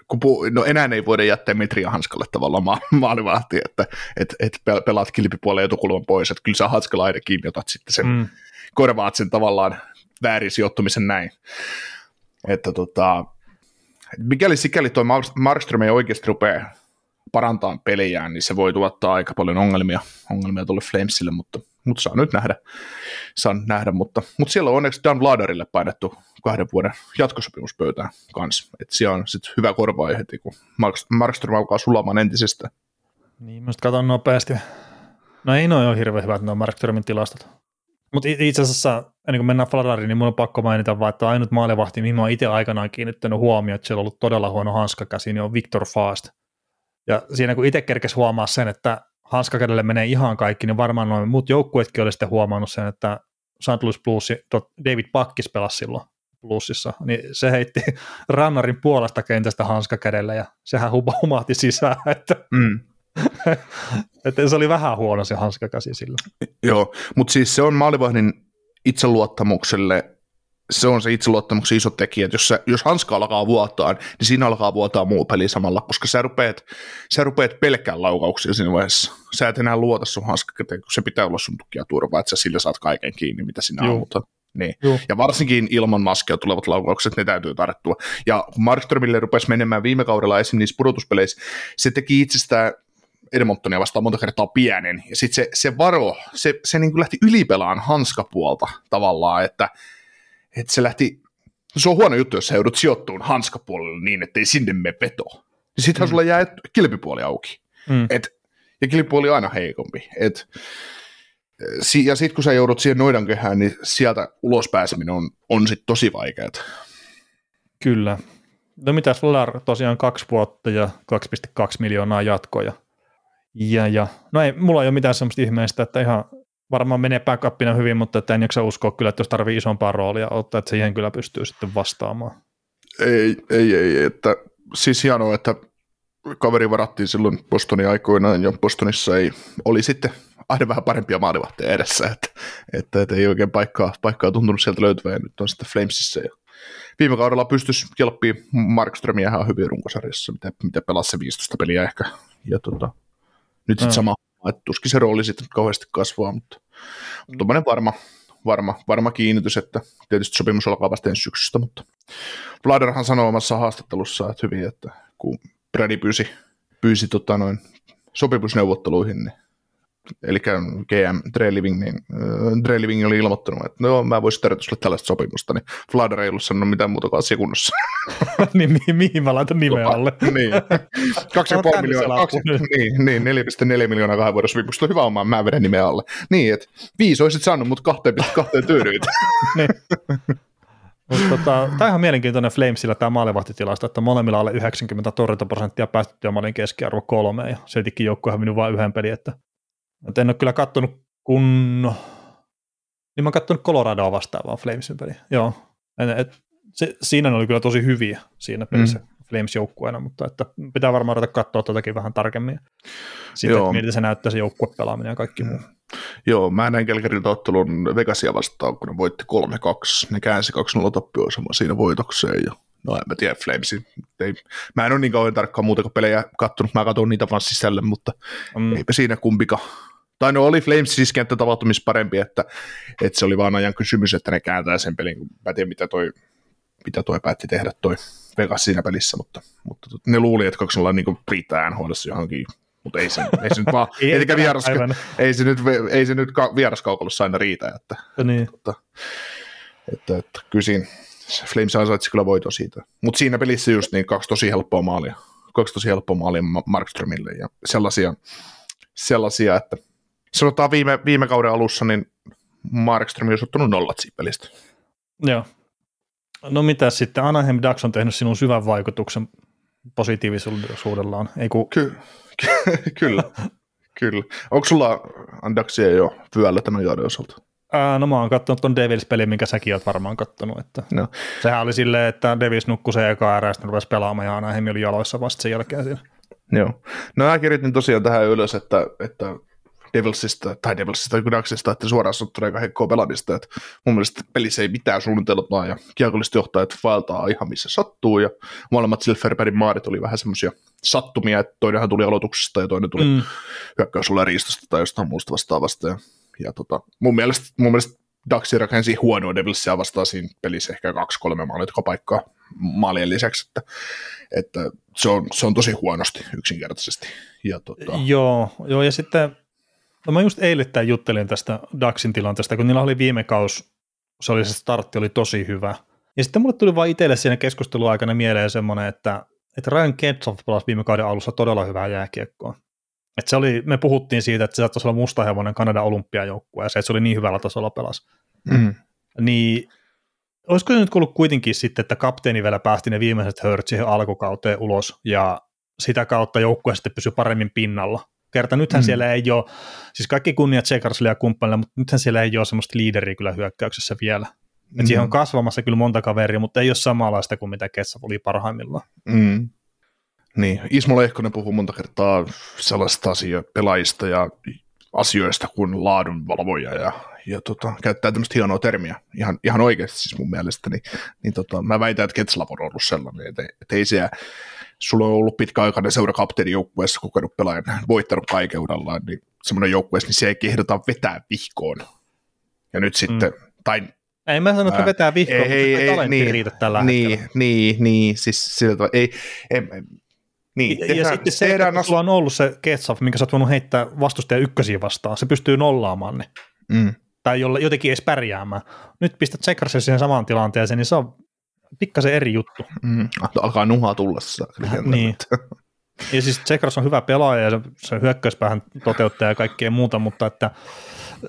kun pu, no enää ei voida jättää metriä hanskalle tavallaan ma- maalivahti, että et, et pelaat kilpipuolen etukulman pois, että kyllä sä hanskalla aina kiinni otat sitten sen, mm. korvaat sen tavallaan väärin sijoittumisen näin. Että tota, mikäli sikäli toi Markström ei oikeasti rupeaa parantaa peliään, niin se voi tuottaa aika paljon ongelmia, ongelmia tuolle Flamesille, mutta, mutta saa nyt nähdä, saa nähdä mutta, mutta siellä on onneksi Dan Vladarille painettu kahden vuoden jatkosopimuspöytään kanssa, että siellä on sitten hyvä korvaa heti, kun Markström alkaa sulamaan entisestä. Niin, mä katson nopeasti. No ei noin ole hirveän hyvät nuo Markströmin tilastot. Mutta itse asiassa, ennen kuin mennään Fladariin, niin mun on pakko mainita vaan, että ainut maalivahti, mihin mä oon itse aikanaan kiinnittänyt huomioon, että siellä on ollut todella huono hanskakäsi, niin on Victor Fast – ja siinä kun itse kerkesi huomaa sen, että hanskakädelle menee ihan kaikki, niin varmaan noin muut joukkueetkin oli sitten huomannut sen, että St. Louis Blues, David Pakkis pelasi silloin Bluesissa, niin se heitti rannarin puolesta kentästä hanskakädellä ja sehän humahti sisään, että, mm. että se oli vähän huono se hanskakäsi sillä. Joo, mutta siis se on maalivahdin itseluottamukselle se on se itseluottamuksen iso tekijä, että jos, se, jos hanska alkaa vuotaa, niin siinä alkaa vuotaa muu peli samalla, koska sä rupeat, sä rupeat pelkään laukauksia siinä vaiheessa. Sä et enää luota sun hanskakäteen, kun se pitää olla sun tukia turvaa, että sä sillä saat kaiken kiinni, mitä sinä ammutat. Niin. Ja varsinkin ilman maskia tulevat laukaukset, ne täytyy tarttua. Ja kun Markströmille rupesi menemään viime kaudella esim. niissä pudotuspeleissä, se teki itsestään Edmontonia vastaan monta kertaa pienen, ja sitten se, se varo, se, se niin kuin lähti ylipelaan hanskapuolta tavallaan, että että se lähti, se on huono juttu, jos sä joudut sijoittuun hanskapuolelle niin, että ei sinne mene veto. Niin sittenhän mm. sulla jää kilpipuoli auki. Mm. Et, ja kilpipuoli on aina heikompi. Et, ja sitten kun sä joudut siihen noidan kehään, niin sieltä ulos pääseminen on, on sitten tosi vaikeaa. Kyllä. No mitä sulla tosiaan kaksi vuotta ja 2,2 miljoonaa jatkoja. Ja, ja, no ei, mulla ei ole mitään semmoista ihmeistä, että ihan varmaan menee backupina hyvin, mutta että en jaksa uskoa kyllä, että jos tarvii isompaa roolia ottaa, että siihen kyllä pystyy sitten vastaamaan. Ei, ei, ei, että siis hienoa, että kaveri varattiin silloin Bostonin aikoinaan ja Bostonissa ei, oli sitten aina vähän parempia maalivahteja edessä, että, että, että ei oikein paikkaa, paikkaa tuntunut sieltä löytyvän ja nyt on sitten Flamesissa ja viime kaudella pystyisi kelppii Markströmiä ihan hyvin runkosarjassa, mitä, mitä pelasi se 15 peliä ehkä ja tota, nyt sitten mm. sama että tuskin se rooli sitten kauheasti kasvaa, mutta, mutta tuommoinen varma, varma, varma kiinnitys, että tietysti sopimus alkaa vasta ensi syksystä, mutta Vladerhan sanoi omassa haastattelussa, että hyvin, että kun Brady pyysi, pyysi tota, noin, sopimusneuvotteluihin, niin eli GM Dre Living, niin äh, Dre Living oli ilmoittanut, että no mä voisin tarjota sulle tällaista sopimusta, niin Flader ei ollut sanonut mitään muuta kuin asiakunnossa. niin mi- mihin mä laitan nimen alle? niin. 2,5 miljoonaa, kaksi, niin, niin, 4,4 miljoonaa kahden vuoden sopimusta, hyvä omaa, mä vedän nimen alle. Niin, että viisi olisit saanut, mutta kahteen, kahteen tyydyit. niin. Mutta tota, tämä on ihan mielenkiintoinen Flamesilla tämä maalivahtitilasto, että molemmilla alle 90 torjuntaprosenttia päästettyä maalin keskiarvo kolme ja siltikin joukkue on minun vain yhden pelin, että, että en ole kyllä kattonut kun, niin mä oon kattonut Coloradoa vastaavaa Flamesin peliä, joo. Et, et, se, siinä ne oli kyllä tosi hyviä siinä pelissä mm. Flames-joukkueena, mutta että pitää varmaan ruveta katsoa tätäkin vähän tarkemmin. Sitten, että miltä se näyttää se joukkuepelaaminen ja kaikki muu. Joo, mä näin Kelkeriltä ottelun Vegasia vastaan, kun ne voitti 3-2. Ne käänsi 2-0 tappioasema siinä voitokseen ja No en mä tiedä, Flamesin. Ei, mä en ole niin kauan tarkkaan muuta kuin pelejä kattonut, mä katson niitä vaan sisälle, mutta mm. eipä siinä kumpika. Tai no oli Flames siis kenttätapahtumissa parempi, että, että se oli vaan ajan kysymys, että ne kääntää sen pelin. Mä en tiedä, mitä toi, mitä toi päätti tehdä toi Vegas siinä pelissä, mutta, mutta ne luuli, että 2 niin riittää NHL johonkin mutta ei se, ei se nyt vaan, ei, ei, vieras, ei, se nyt, ei se nyt ka, vieraskaukalossa aina riitä, että, niin. että, että, että kyllä siinä Flames ansaitsi kyllä voito siitä. Mutta siinä pelissä just niin kaksi tosi helppoa maalia, kaksi tosi helppoa maalia Markströmille ja sellaisia, sellaisia että sanotaan viime, viime kauden alussa, niin Markström olisi ottanut nollat siitä pelistä. Joo. No mitä sitten, Anaheim Ducks on tehnyt sinun syvän vaikutuksen positiivisuudellaan, ei kun... Ky- kyllä, kyllä. Onko sulla Andaksia jo vyöllä tämän kauden osalta? Ää, no mä oon katsonut ton Devils-pelin, minkä säkin oot varmaan kattonut. Että no. Sehän oli silleen, että Devils nukkui se eka erä, ja sitten rupesi pelaamaan, ja Anaheim oli jaloissa vasta sen jälkeen siinä. Joo. No mä kirjoitin tosiaan tähän ylös, että, että Devilsista, tai Devilsista, Ducksista, että suoraan sanottuna aika heikkoa pelaamista, että mun mielestä pelissä ei mitään suunnitelmaa, ja kiekolliset johtajat vaeltaa ihan missä sattuu, ja molemmat Silverbergin maarit oli vähän semmoisia sattumia, että toinenhan tuli aloituksesta, ja toinen tuli mm. hyökkäysulla riistosta tai jostain muusta vastaavasta, ja, ja tota, mun mielestä, mun mielestä Duxi rakensi huonoa Devilsia vastaan siinä pelissä ehkä kaksi-kolme paikkaa maalien lisäksi, että, että se, on, se on tosi huonosti yksinkertaisesti. Ja tota... joo, joo, ja sitten No mä just eilettäin juttelin tästä Daxin tilanteesta, kun niillä oli viime kaus, se oli se startti oli tosi hyvä. Ja sitten mulle tuli vaan itselle siinä keskustelun aikana mieleen semmoinen, että, että Ryan Ketzoff pelasi viime kauden alussa todella hyvää jääkiekkoa. Että se oli, me puhuttiin siitä, että se saattaisi olla mustahevonen Kanadan olympiajoukkue ja se, että se oli niin hyvällä tasolla pelas. Mm. Niin olisiko se nyt kuullut kuitenkin sitten, että kapteeni vielä päästi ne viimeiset hört siihen alkukauteen ulos ja sitä kautta joukkue sitten pysyi paremmin pinnalla kerta. Nythän mm. siellä ei ole, siis kaikki kunniat Sekarsille ja kumppanille, mutta nythän siellä ei ole semmoista liideriä kyllä hyökkäyksessä vielä. Mm. Et siihen on kasvamassa kyllä monta kaveria, mutta ei ole samanlaista kuin mitä Kessa oli parhaimmillaan. Mm. Niin, Ismo Lehkonen puhuu monta kertaa sellaista asioista, pelaajista ja asioista kuin laadunvalvoja ja, ja tota, käyttää tämmöistä hienoa termiä ihan, ihan oikeasti siis mun mielestä, niin, niin tota, mä väitän, että Ketslav on ollut sellainen, että, että ei siellä sulla on ollut pitkäaikainen kapteeni joukkueessa kokenut pelaajan, voittanut kaikeudellaan, niin semmoinen joukkueessa, niin se ei kehdota vetää vihkoon. Ja nyt sitten, mm. tai ei mä sano, että ää, vetää vihkoon, ei, ei, ei, niin, riitä tällä niin, hetkellä. Niin, niin, siis sillä tavalla, ei, ei, niin, ja, tehdään, ja sitten se, että as... sulla on ollut se Ketsaf, minkä sä oot voinut heittää vastustaja ykkösiä vastaan, se pystyy nollaamaan ne. Mm. Tai jolla, jotenkin edes pärjäämään. Nyt pistät Tsekarsen siihen samaan tilanteeseen, niin se on pikkasen eri juttu. Mm, alkaa nuhaa tulla niin. Ja siis Tsekras on hyvä pelaaja ja se hyökkäyspäähän toteuttaja ja kaikkea muuta, mutta että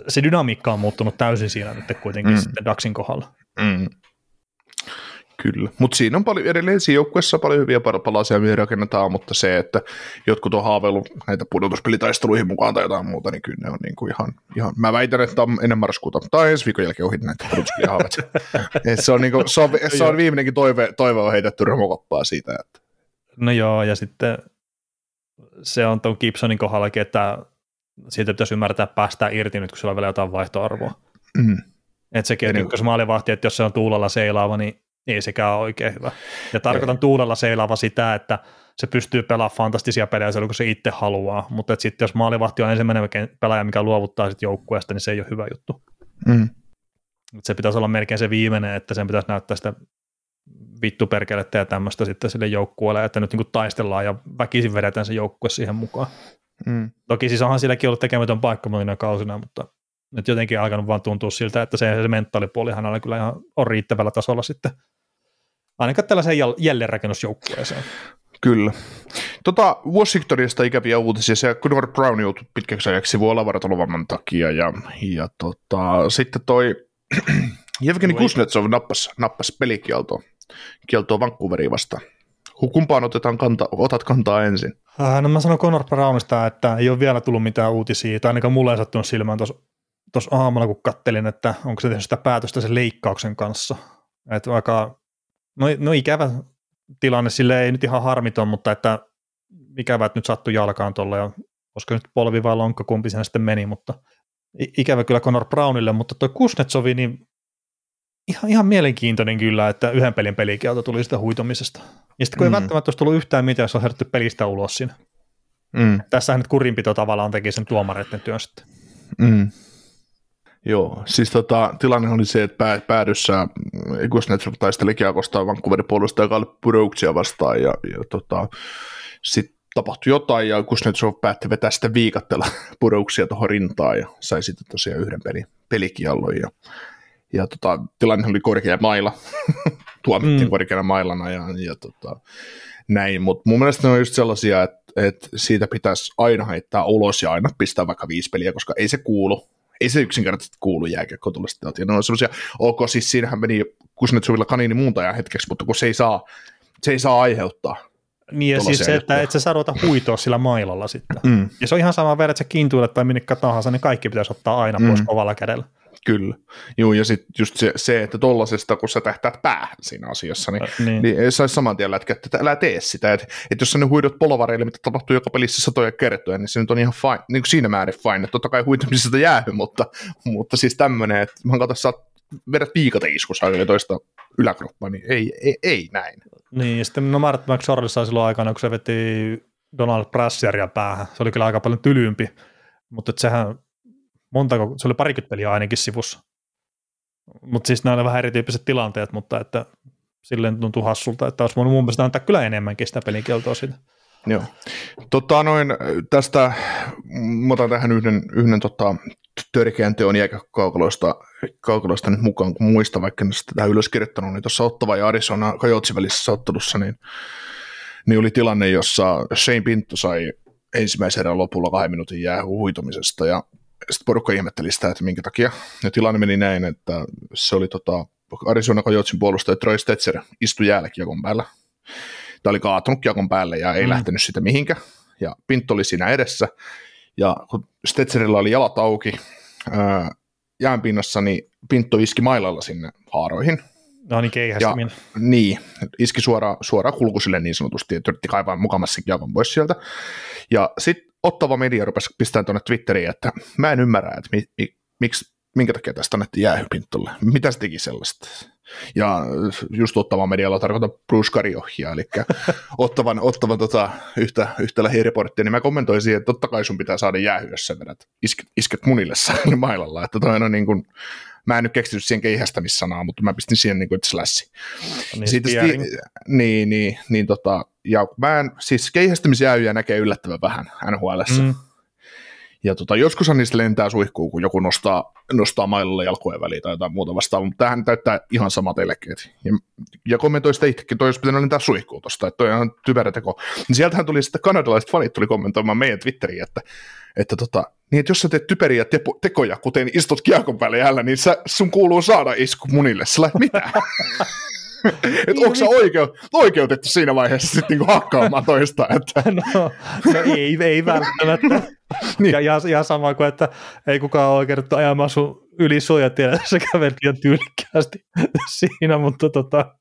se dynamiikka on muuttunut täysin siinä nyt kuitenkin mm. sitten Daxin kohdalla. Mm. Kyllä, mutta siinä on paljon, edelleen siinä joukkueessa paljon hyviä palasia, mihin rakennetaan, mutta se, että jotkut on haaveillut näitä pudotuspelitaisteluihin mukaan tai jotain muuta, niin kyllä ne on niin kuin ihan, ihan, mä väitän, että on ennen marraskuuta, tai ensi viikon jälkeen ohi näitä pudotuspelihaaveet. se, on niin kuin, se, on, se on viimeinenkin toive, toive on heitetty remokoppaa siitä. Että. No joo, ja sitten se on tuon Gibsonin kohdallakin, että siitä pitäisi ymmärtää päästää irti nyt, kun sillä on vielä jotain vaihtoarvoa. Mm. Että sekin, että niin, maalivahti, että jos se on tuulella seilaava, niin ei sekään ole oikein hyvä. Ja tarkoitan ei. tuulella seilaava sitä, että se pystyy pelaamaan fantastisia pelejä silloin, kun se itse haluaa, mutta sitten jos maalivahti on ensimmäinen pelaaja, mikä luovuttaa sit joukkueesta, niin se ei ole hyvä juttu. Mm. Se pitäisi olla melkein se viimeinen, että sen pitäisi näyttää sitä vittu perkelettä ja tämmöistä sitten sille joukkueelle, että nyt niin kuin taistellaan ja väkisin vedetään se joukkue siihen mukaan. Mm. Toki siis onhan silläkin ollut tekemätön paikka monina kausina, mutta nyt jotenkin alkanut vaan tuntua siltä, että se, se mentaalipuoli hänellä kyllä ihan on riittävällä tasolla sitten ainakaan tällaiseen jälleenrakennusjoukkueeseen. Kyllä. Tota, Washingtonista ikäviä uutisia. Se Connor Brown joutui pitkäksi ajaksi sivuolavartoluvamman takia. Ja, ja tota, sitten toi Jevgeni Kuznetsov nappas, nappas pelikieltoa kieltoa Vancouveriin vastaan. Kumpaan otetaan kanta, otat kantaa ensin? Äh, no mä sanon Conor Brownista, että ei ole vielä tullut mitään uutisia, tai ainakaan mulle ei sattunut silmään tuossa aamulla, kun kattelin, että onko se tehnyt sitä päätöstä sen leikkauksen kanssa. Että aika, no, no ikävä tilanne, sille ei nyt ihan harmiton, mutta että ikävä, että nyt sattui jalkaan tuolla, ja koska nyt polvi vai lonkka, kumpi sen sitten meni, mutta ikävä kyllä Conor Brownille, mutta tuo Kuznetsovi, niin ihan, ihan mielenkiintoinen kyllä, että yhden pelin pelikielto tuli sitä huitomisesta. Ja sitten kun mm. ei välttämättä olisi tullut yhtään mitään, jos on herätty pelistä ulos siinä. Mm. Tässähän nyt kurinpito tavallaan teki sen tuomareiden työn sitten. Mm. Joo, siis tota, tilanne oli se, että pää, päädyssä Kuznetsov taisteli Kiakosta Vancouverin puolustaja Kalle Purouksia vastaan ja, ja tota, sitten tapahtui jotain ja Kuznetsov päätti vetää sitten viikattella Purouksia tuohon rintaan ja sai sitten tosiaan yhden peli, pelikiallon ja, ja tota, tilanne oli korkea maila, tuomittiin mm. korkeana mailana ja, ja tota, näin, mutta mun mielestä ne on just sellaisia, että, että siitä pitäisi aina heittää ulos ja aina pistää vaikka viisi peliä, koska ei se kuulu ei se yksinkertaisesti kuulu jääkiekko tulla sitä. Ne on sellaisia, ok, siis siinähän meni Kuznetsovilla kaniini muuntajan hetkeksi, mutta kun se ei saa, se ei saa aiheuttaa. Niin ja siis se, että et sä saa huitoa sillä mailalla sitten. Mm. Ja se on ihan sama vielä, että sä kintuilet tai minne tahansa, niin kaikki pitäisi ottaa aina mm. pois kovalla kädellä. Kyllä. Joo, ja sitten just se, se että tollasesta, kun sä tähtäät päähän siinä asiassa, niin, niin. niin saisi saman tien lätkä, että älä tee sitä. Että et jos sä nyt huidot polovareille, mitä tapahtuu joka pelissä satoja kertoja, niin se nyt on ihan fine, niin kuin siinä määrin fine. Että totta kai huitamisesta jäähy, mutta, mutta siis tämmöinen, että mä katson, sä vedät viikateiskussa ja toista yläkroppaa, niin ei, ei, ei näin. Niin, ja sitten no Mart McSorley sai silloin aikana, kun se veti Donald Brasseria päähän. Se oli kyllä aika paljon tylympi, mutta sehän montako, se oli parikymmentä peliä ainakin sivussa. Mutta siis nämä vähän erityyppiset tilanteet, mutta että silleen tuntuu hassulta, että olisi voinut mun mielestä antaa kyllä enemmänkin sitä pelikieltoa siitä. Joo. Tota, noin, tästä, mä otan tähän yhden, yhden tota, törkeän teon jääkäkaukaloista kaukaloista nyt mukaan, kun muista, vaikka en sitä tähän ylös kirjoittanut, niin tuossa Ottava ja Arizona Kajotsin välisessä ottelussa, niin, niin oli tilanne, jossa Shane Pinto sai ensimmäisen erän lopulla kahden minuutin jäähuitumisesta, ja sitten porukka ihmetteli sitä, että minkä takia. Ja tilanne meni näin, että se oli tota, Arizona Coyotsin puolustaja Troy Stetzer istui jäällä päällä. Tämä oli kaatunut kiekon päälle ja ei mm. lähtenyt sitä mihinkä. Ja Pintto oli siinä edessä. Ja kun Stetzerillä oli jalat auki ää, jäänpinnassa, niin Pintto iski mailalla sinne haaroihin. No niin, keihästäminen. Ja, niin, iski suoraan suora kulkusille niin sanotusti, että yritti kaivaa mukamassa kiekon pois sieltä. Ja sitten ottava media rupesi pistämään tuonne Twitteriin, että mä en ymmärrä, että mi, mi, miksi, minkä takia tästä annettiin jäähypintolle. Mitä se teki sellaista? Ja just ottava medialla tarkoitan Bruce Kariohia, eli ottavan, ottavan tota, yhtä, yhtä lähireporttia, niin mä kommentoin siihen, että totta kai sun pitää saada jäähy, jos sä vedät isket, isket munille mailalla. Että toi on niin kuin, mä en nyt keksinyt siihen keihästämissanaa, mutta mä pistin siihen niin kuin, että slassi. Niin, Siitä, sti- niin, niin, niin tota, ja mä en, siis keihästämisjääjyjä näkee yllättävän vähän NHL. Mm. Ja tota, joskushan niistä lentää suihkuun, kun joku nostaa, nostaa mailalle jalkojen väliin tai jotain muuta vastaavaa, mutta tämähän täyttää ihan samat elekeet. Ja, ja kommentoi sitä itsekin, toi olisi pitänyt lentää suihkuun tuosta, että toi on ihan typerä teko. Niin sieltähän tuli sitten kanadalaiset fanit tuli kommentoimaan meidän Twitteriin, että, että tota, niin että jos sä teet typeriä tepo, tekoja, kuten istut kiekon päälle jäällä, niin sä, sun kuuluu saada isku munille. Sä mitä? että onko se oikeu, oikeutettu siinä vaiheessa sitten niinku hakkaamaan toista? Että... no, no ei, ei välttämättä. niin. ja, ja, ja sama kuin, että ei kukaan ole oikeutettu ajamaan sun yli suojatiellä, se kävelit liian tyylikkäästi siinä, mutta tota,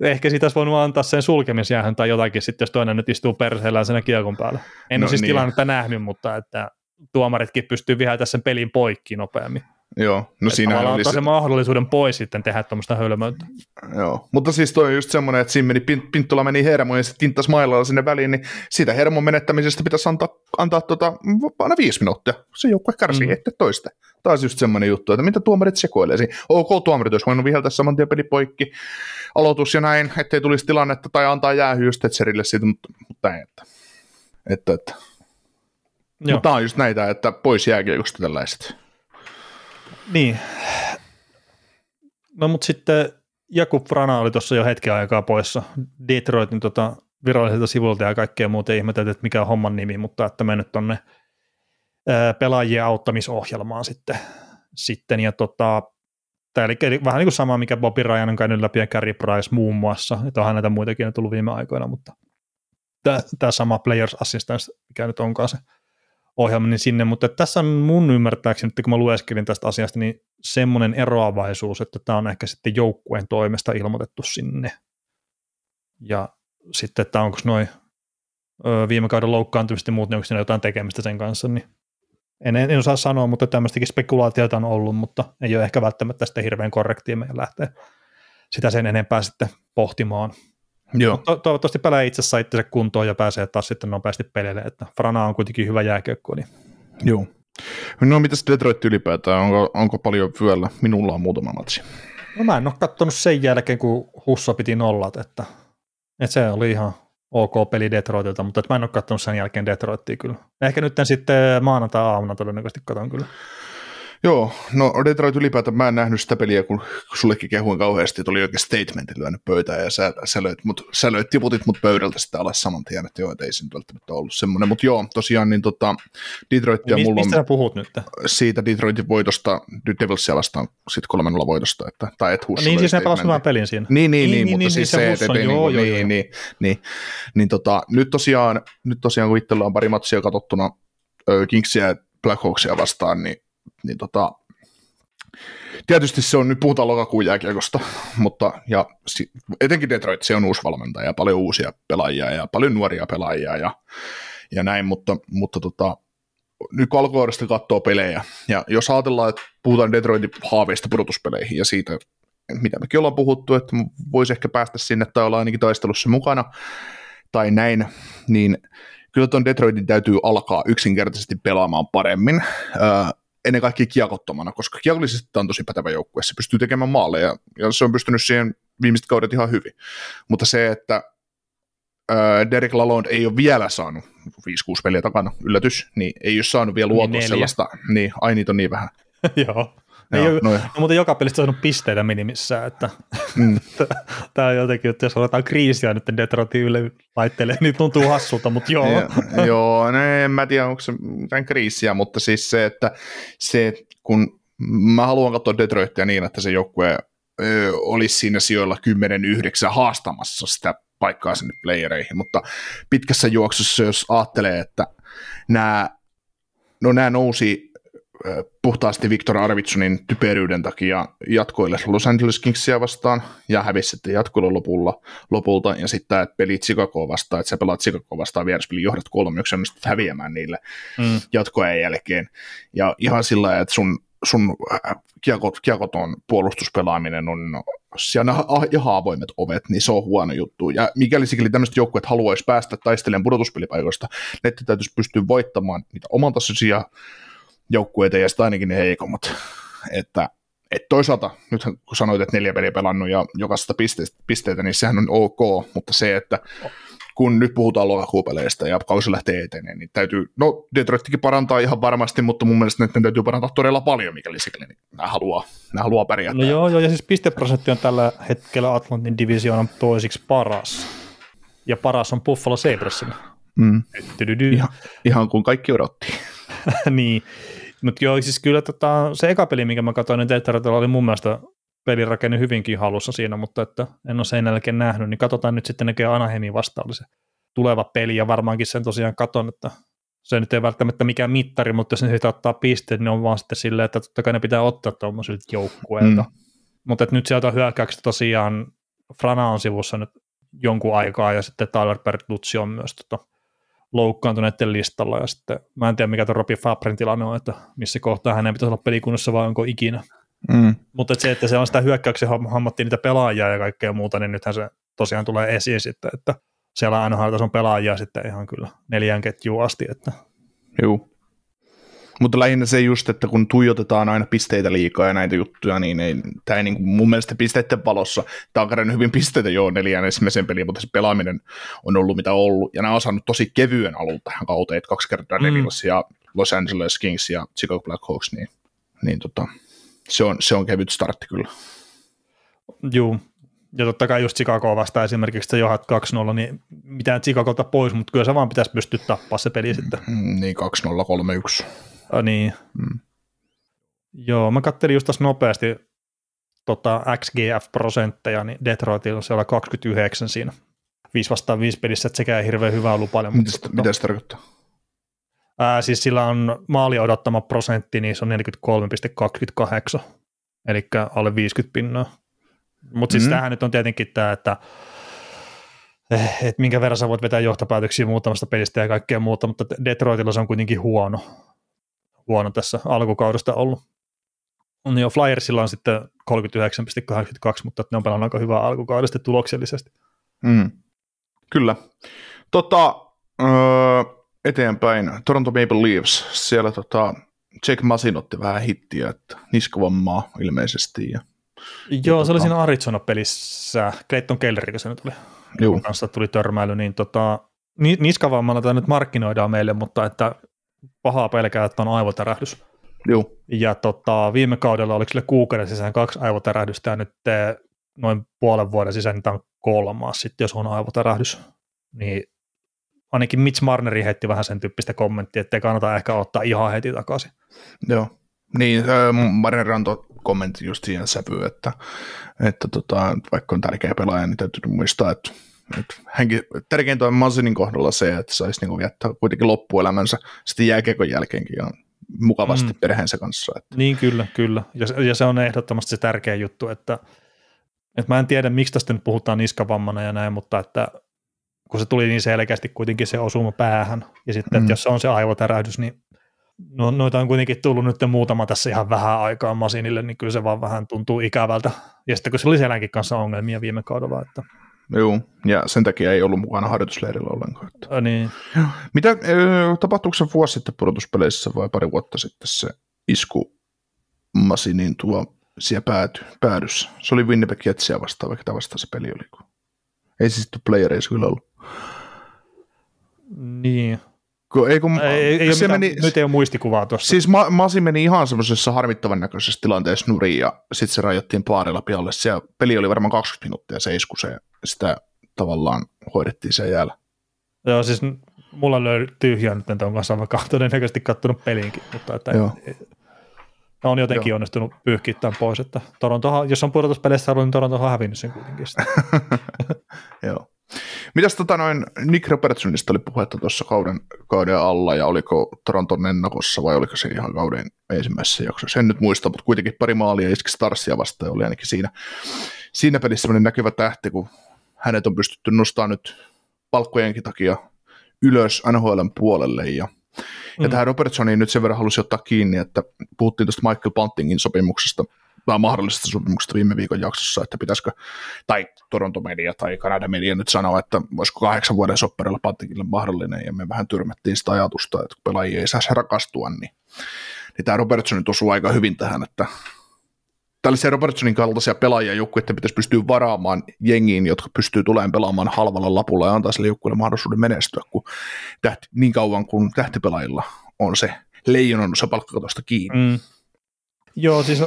ehkä siitä olisi voinut antaa sen sulkemisjäähän tai jotakin sitten, jos toinen nyt istuu perseellään sen kiekon päällä. En no, ole siis niin. tilannetta nähnyt, mutta että tuomaritkin pystyy viheltämään sen pelin poikki nopeammin. Joo, no siinä oli se... mahdollisuuden pois sitten tehdä tuommoista hölmöyttä. Joo, mutta siis toi on just semmoinen, että siinä meni, Pinttula meni hermo ja sitten tintas mailalla sinne väliin, niin siitä hermon menettämisestä pitäisi antaa, antaa tota, aina viisi minuuttia. Se joukkue kärsii mm. ettei toista. Taas just semmoinen juttu, että mitä tuomarit sekoilee siinä. Ok, tuomarit olisi voinut viheltää saman tien peli poikki, aloitus ja näin, ettei tulisi tilannetta tai antaa jäähyä Stetserille siitä, mutta, mutta näin, että, että, että. Mutta tämä on just näitä, että pois jääkiekosta tällaiset. Niin. No mutta sitten Jakub Frana oli tuossa jo hetken aikaa poissa Detroitin tota viralliselta sivulta ja kaikkea muuta ihmeteltiin, että mikä on homman nimi, mutta että mennyt tuonne pelaajien auttamisohjelmaan sitten. sitten ja tota, eli, eli vähän niin kuin sama, mikä Bobby Ryan on käynyt läpi ja Carey Price muun muassa, että onhan näitä muitakin tullut viime aikoina, mutta tämä, tämä sama Players Assistance, mikä nyt onkaan se ohjelma, niin sinne, mutta tässä on mun ymmärtääkseni, että kun mä lueskelin tästä asiasta, niin semmoinen eroavaisuus, että tämä on ehkä sitten joukkueen toimesta ilmoitettu sinne. Ja sitten, että onko noin viime kauden loukkaantumista ja muut, niin onko siinä jotain tekemistä sen kanssa, niin en, en osaa sanoa, mutta tämmöistäkin spekulaatioita on ollut, mutta ei ole ehkä välttämättä sitten hirveän korrektia meidän lähteä sitä sen enempää sitten pohtimaan. Joo. To- toivottavasti pelaa itse saa itsensä kuntoon ja pääsee taas sitten nopeasti pelille, että Frana on kuitenkin hyvä jääkiekko. Niin. Joo. No mitäs Detroit ylipäätään, onko, onko paljon vyöllä? Minulla on muutama matsi. No mä en ole katsonut sen jälkeen, kun Hussa piti nollat, että, että se oli ihan ok peli Detroitilta, mutta mä en ole katsonut sen jälkeen Detroittia kyllä. Ehkä nyt sitten maanantai-aamuna todennäköisesti katson kyllä. Joo, no Detroit ylipäätään mä en nähnyt sitä peliä, kun sullekin kehuin kauheasti, että oli oikein statementti lyönyt pöytään ja sä, sä, löit, mut, sä löit, tiputit mut pöydältä sitä alas saman tien, että joo, että ei se nyt välttämättä ollut semmoinen, mutta joo, tosiaan niin tota, Detroitia ja mulla on... Mistä puhut nyt? Siitä Detroitin voitosta, Devilsia vastaan sitten 3 voitosta, että, tai et Huss Niin, siis ne pelasivat pelin siinä. Niin, niin, niin, niin, mutta niin, siis niin, se, että niin, joo, niin, niin, niin, niin, niin, tota, nyt tosiaan, nyt tosiaan kun itsellä on pari matsia katsottuna Kingsia ja Blackhawksia vastaan, niin, niin tota, Tietysti se on, nyt puhutaan lokakuun jääkiekosta, mutta ja etenkin Detroit, se on uusi valmentaja ja paljon uusia pelaajia ja paljon nuoria pelaajia ja, ja näin, mutta, mutta tota, nyt kun alkuvuodesta katsoo pelejä, ja jos ajatellaan, että puhutaan Detroitin haaveista pudotuspeleihin ja siitä, mitä mekin ollaan puhuttu, että voisi ehkä päästä sinne tai olla ainakin taistelussa mukana tai näin, niin kyllä tuon Detroitin täytyy alkaa yksinkertaisesti pelaamaan paremmin ennen kaikkea kiekottomana, koska kiekollisesti tämä on tosi pätevä joukkue, se pystyy tekemään maaleja, ja se on pystynyt siihen viimeiset kaudet ihan hyvin. Mutta se, että äh, Derek Lalonde ei ole vielä saanut 5-6 peliä takana, yllätys, niin ei ole saanut vielä luotua niin sellaista, niin ai niitä on niin vähän. Joo. Ei Joo, ole, no, mutta joka pelistä saanut pisteitä minimissään, että mm. tämä on jotenkin, että jos oletaan kriisiä nyt Detroitin yle laittelee, niin tuntuu hassulta, mutta joo. Ja, joo, no en mä tiedä, onko se mitään kriisiä, mutta siis se, että se, kun mä haluan katsoa Detroitia niin, että se joukkue olisi siinä sijoilla 10-9 haastamassa sitä paikkaa sinne playereihin, mutta pitkässä juoksussa, jos ajattelee, että nämä, no nämä nousi puhtaasti Viktor Arvitsonin typeryyden takia jatkoille Los Angeles Kingsia vastaan ja hävisi sitten jatkoille lopulla, lopulta ja sitten että pelit Chicagoa vastaan, että sä pelaat Chicagoa vastaan vieraspeli johdat kolme, yksi onnistut häviämään niille mm. jatkojen jälkeen ja ihan sillä että sun, sun kiekot, kiekoton puolustuspelaaminen on siellä ihan avoimet ovet, niin se on huono juttu. Ja mikäli sikäli tämmöiset joukkueet haluaisi päästä taistelemaan pudotuspelipaikoista, ne täytyisi pystyä voittamaan niitä oman tasoisia joukkueita ja sitten ainakin ne heikommat. Että et toisaalta, nyt kun sanoit, että neljä peliä pelannut ja jokaisesta pisteestä, pisteitä, niin sehän on ok, mutta se, että kun nyt puhutaan lokakuupeleistä ja kausi lähtee eteneen, niin täytyy, no Detroittikin parantaa ihan varmasti, mutta mun mielestä ne täytyy parantaa todella paljon, mikäli sikäli niin nämä haluaa, nämä haluaa pärjätä. No joo, joo, ja siis pisteprosentti on tällä hetkellä Atlantin divisioonan toisiksi paras, ja paras on Buffalo Sabresilla. Mm. Ihan, ihan kuin kaikki odotti. niin, mutta joo, siis kyllä tota, se eka peli, minkä mä katsoin, niin Detroitilla oli mun mielestä pelirakenne hyvinkin halussa siinä, mutta että en ole sen jälkeen nähnyt, niin katsotaan nyt sitten näkee Anaheimin vastaan oli se tuleva peli, ja varmaankin sen tosiaan katon, että se nyt ei välttämättä mikään mittari, mutta jos ne siitä ottaa pisteet, niin on vaan sitten silleen, että totta kai ne pitää ottaa tuommoisilta joukkueilta. Mm. Mutta nyt sieltä hyökkäyksestä tosiaan Frana on sivussa nyt jonkun aikaa, ja sitten Tyler Bertuzzi on myös tota, loukkaantuneiden listalla, ja sitten mä en tiedä mikä tuon Robin Fabren tilanne on, että missä kohtaa hänen pitäisi olla pelikunnassa vai onko ikinä. Mm. Mutta se, että se on sitä hyökkäyksen hammattiin niitä pelaajia ja kaikkea muuta, niin nythän se tosiaan tulee esiin sitten, että siellä on aina pelaajia sitten ihan kyllä neljän ketjuun asti. Että. Joo. Mutta lähinnä se just, että kun tuijotetaan aina pisteitä liikaa ja näitä juttuja, niin ei, tämä ei niin kuin, mun mielestä pisteiden valossa, tämä on kerran hyvin pisteitä jo neljän ensimmäisen peliin, mutta se pelaaminen on ollut mitä ollut, ja nämä on saanut tosi kevyen alun tähän kauteen, että kaksi kertaa mm. Devils ja Los Angeles Kings ja Chicago Blackhawks, niin, niin tota, se, on, se on kevyt startti kyllä. Joo, ja totta kai just Chicago vastaan esimerkiksi, että johat 2-0, niin mitään Chicagolta pois, mutta kyllä se vaan pitäisi pystyä tappaa se peli sitten. Mm, niin, 2-0, 3-1. Ah, niin. Mm. Joo, mä katselin just tässä nopeasti tota XGF-prosentteja, niin Detroitilla on siellä 29 siinä. 5 vastaan 5 pelissä, että sekään ei hirveän hyvää lupaile. Mitä, mutta, mitä se tarkoittaa? Ää, siis sillä on maali odottama prosentti, niin se on 43,28, eli alle 50 pinnaa. Mutta siis mm. tämähän nyt on tietenkin tämä, että eh, et minkä verran sä voit vetää johtopäätöksiä muutamasta pelistä ja kaikkea muuta, mutta Detroitilla se on kuitenkin huono, huono tässä alkukaudesta ollut. On jo Flyersilla on sitten 39,82, mutta ne on pelannut aika hyvää alkukaudesta tuloksellisesti. Mm. Kyllä. Tota, öö, eteenpäin, Toronto Maple Leafs, siellä tota, Jake Masin otti vähän hittiä, että niskavammaa ilmeisesti. Ja, Joo, ja se tota... oli siinä Arizona-pelissä, Clayton Kellerikö se nyt oli, Joo. kanssa tuli törmäily, niin tota, niskavammalla tämä nyt markkinoidaan meille, mutta että pahaa pelkää, että on aivotärähdys. Joo. Ja tota, viime kaudella oliko sille kuukauden sisään kaksi aivotärähdystä ja nyt noin puolen vuoden sisään niin tämä on kolmas sitten, jos on aivotärähdys. Niin ainakin Mitch Marneri heitti vähän sen tyyppistä kommenttia, että ei kannata ehkä ottaa ihan heti takaisin. Joo, niin Marneri antoi kommentti just siihen sävyyn, että, että tota, vaikka on tärkeä pelaaja, niin täytyy muistaa, että että hänkin, tärkeintä on Masinin kohdalla se, että saisi niinku viettää kuitenkin loppuelämänsä sitten jääkiekon jälkeenkin ja mukavasti mm. perheensä kanssa. Että. Niin kyllä, kyllä. Ja, ja se on ehdottomasti se tärkeä juttu, että, että mä en tiedä, miksi tästä nyt puhutaan niskavammana ja näin, mutta että kun se tuli niin selkeästi kuitenkin se osuma päähän, ja sitten, mm. että jos se on se aivotärähdys, niin no, noita on kuitenkin tullut nyt muutama tässä ihan vähän aikaa Masinille, niin kyllä se vaan vähän tuntuu ikävältä. Ja sitten kun se oli selänkin kanssa ongelmia viime kaudella, että Joo, ja sen takia ei ollut mukana harjoitusleirillä ollenkaan. Että. A, niin. Mitä, tapahtuuko se vuosi sitten pudotuspeleissä vai pari vuotta sitten se isku Masinin tuo siellä pääty, päädyssä? Se oli Winnipeg Jetsiä vastaan, vaikka vastaan se peli oli. Ei se sitten playereissa kyllä ollut. Niin. Kun, ei, kun, ei, ei, se mitään, meni, nyt ei ole muistikuvaa tuossa. Siis ma, Masi meni ihan semmoisessa harmittavan näköisessä tilanteessa nuriin ja sitten se rajattiin paarilla pihalle. Se peli oli varmaan 20 minuuttia se isku, se, sitä tavallaan hoidettiin sen jäällä. Joo, siis mulla löytyy tyhjää nyt on kanssa, vaikka todennäköisesti kattonut peliinkin, mutta että Joo. on jotenkin Joo. onnistunut pyyhkiä tämän pois, että Torontohan, jos on pudotuspeleissä ollut, niin Toronto on hävinnyt sen kuitenkin. Joo. Mitäs tota noin, Nick Robertsonista oli puhetta tuossa kauden, kauden alla, ja oliko Toronton ennakossa vai oliko se ihan kauden ensimmäisessä jaksossa? En nyt muista, mutta kuitenkin pari maalia iski Starsia vastaan, oli ainakin siinä, siinä pelissä sellainen näkyvä tähti, kun hänet on pystytty nostamaan nyt palkkojenkin takia ylös NHLn puolelle, ja ja mm. tähän Robertsoniin nyt sen verran halusin ottaa kiinni, että puhuttiin tuosta Michael Buntingin sopimuksesta tai mahdollisesta sopimuksesta viime viikon jaksossa, että pitäisikö, tai Toronto Media tai Kanada Media nyt sanoa, että voisiko kahdeksan vuoden sopparilla Pantikille mahdollinen, ja me vähän tyrmättiin sitä ajatusta, että kun pelaajia ei saisi rakastua, niin, niin tämä Robertson osuu aika hyvin tähän, että tällaisia Robertsonin kaltaisia pelaajia joukkueiden pitäisi pystyä varaamaan jengiin, jotka pystyy tulemaan pelaamaan halvalla lapulla ja antaa sille joukkueelle mahdollisuuden menestyä, kun tähti, niin kauan kuin tähtipelaajilla on se leijonan osa palkkakatosta kiinni. Mm. Joo, siis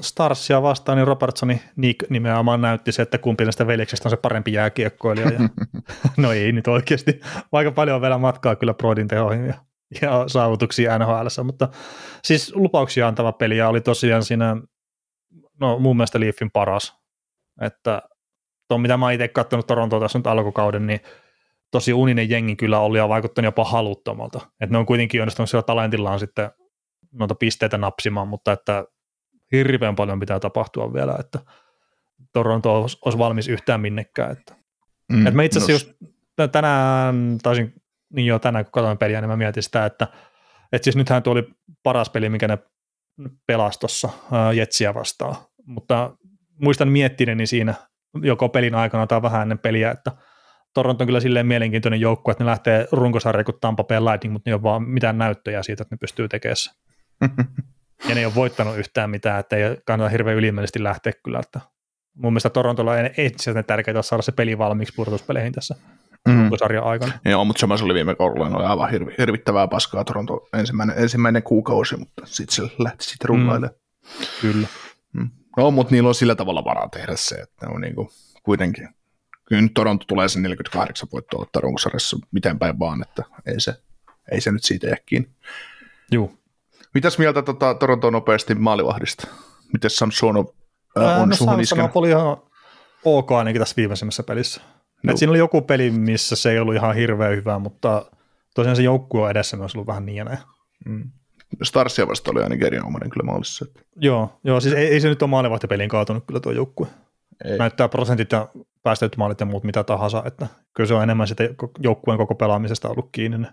Starsia vastaan, niin Robertsoni Nick nimenomaan näytti se, että kumpi näistä veljeksestä on se parempi jääkiekkoilija. Ja, no ei nyt oikeasti. Aika paljon on vielä matkaa kyllä Brodin tehoihin ja, ja saavutuksia NHL, mutta siis lupauksia antava peli ja oli tosiaan siinä, no mun mielestä Leafin paras. Että tuon mitä mä itse katsonut Torontoa tässä nyt alkukauden, niin tosi uninen jengi kyllä oli ja vaikuttanut jopa haluttomalta. Että ne on kuitenkin onnistunut siellä talentillaan sitten noita pisteitä napsimaan, mutta että hirveän paljon pitää tapahtua vielä, että Toronto olisi, olisi valmis yhtään minnekään. Että. Mm, että mä itse asiassa no. just tänään taisin niin joo, tänään kun katsoin peliä, niin mä mietin sitä, että, että siis nythän tuo oli paras peli, mikä ne pelasi tuossa Jetsiä vastaan, mutta muistan miettineeni siinä joko pelin aikana tai vähän ennen peliä, että Toronto on kyllä silleen mielenkiintoinen joukkue, että ne lähtee runkosarja kuin Tampa Bay Lightning, mutta ne ei ole vaan mitään näyttöjä siitä, että ne pystyy tekemään se. ja ne ei ole voittanut yhtään mitään, että ei kannata hirveän ylimielisesti lähteä kyllä. Että mun mielestä Torontolla on ensisijaisesti tärkeää saada se peli valmiiksi purtuspeleihin tässä mm. runkosarjan aikana. Joo, mutta se oli viime kaudella, oli aivan hirvi, hirvittävää paskaa Toronto ensimmäinen, ensimmäinen kuukausi, mutta sitten se lähti sitten rullailemaan. Mm. Kyllä. Mm. No, mutta niillä on sillä tavalla varaa tehdä se, että ne on niinku kuitenkin, kyllä nyt Toronto tulee sen 48 voittoa ottaa runkosarjassa miten päin vaan, että ei se, ei se nyt siitä jää kiinni. Joo. Mitäs mieltä tota, Toronto nopeasti maalivahdista? Miten Samsonov äh, on no, suhun iskenut? oli ihan ok ainakin tässä viimeisimmässä pelissä. No. Et siinä oli joku peli, missä se ei ollut ihan hirveän hyvä, mutta tosiaan se joukkue on edessä myös ollut vähän niin ja näin. Mm. Starsia vasta oli ainakin erinomainen kyllä maalissa. Että. Joo, joo, siis ei, ei se nyt ole maalivahtipeliin kaatunut kyllä tuo joukkue. Ei. Näyttää prosentit ja päästetyt maalit ja muut mitä tahansa, että kyllä se on enemmän sitä joukkueen koko pelaamisesta ollut kiinni,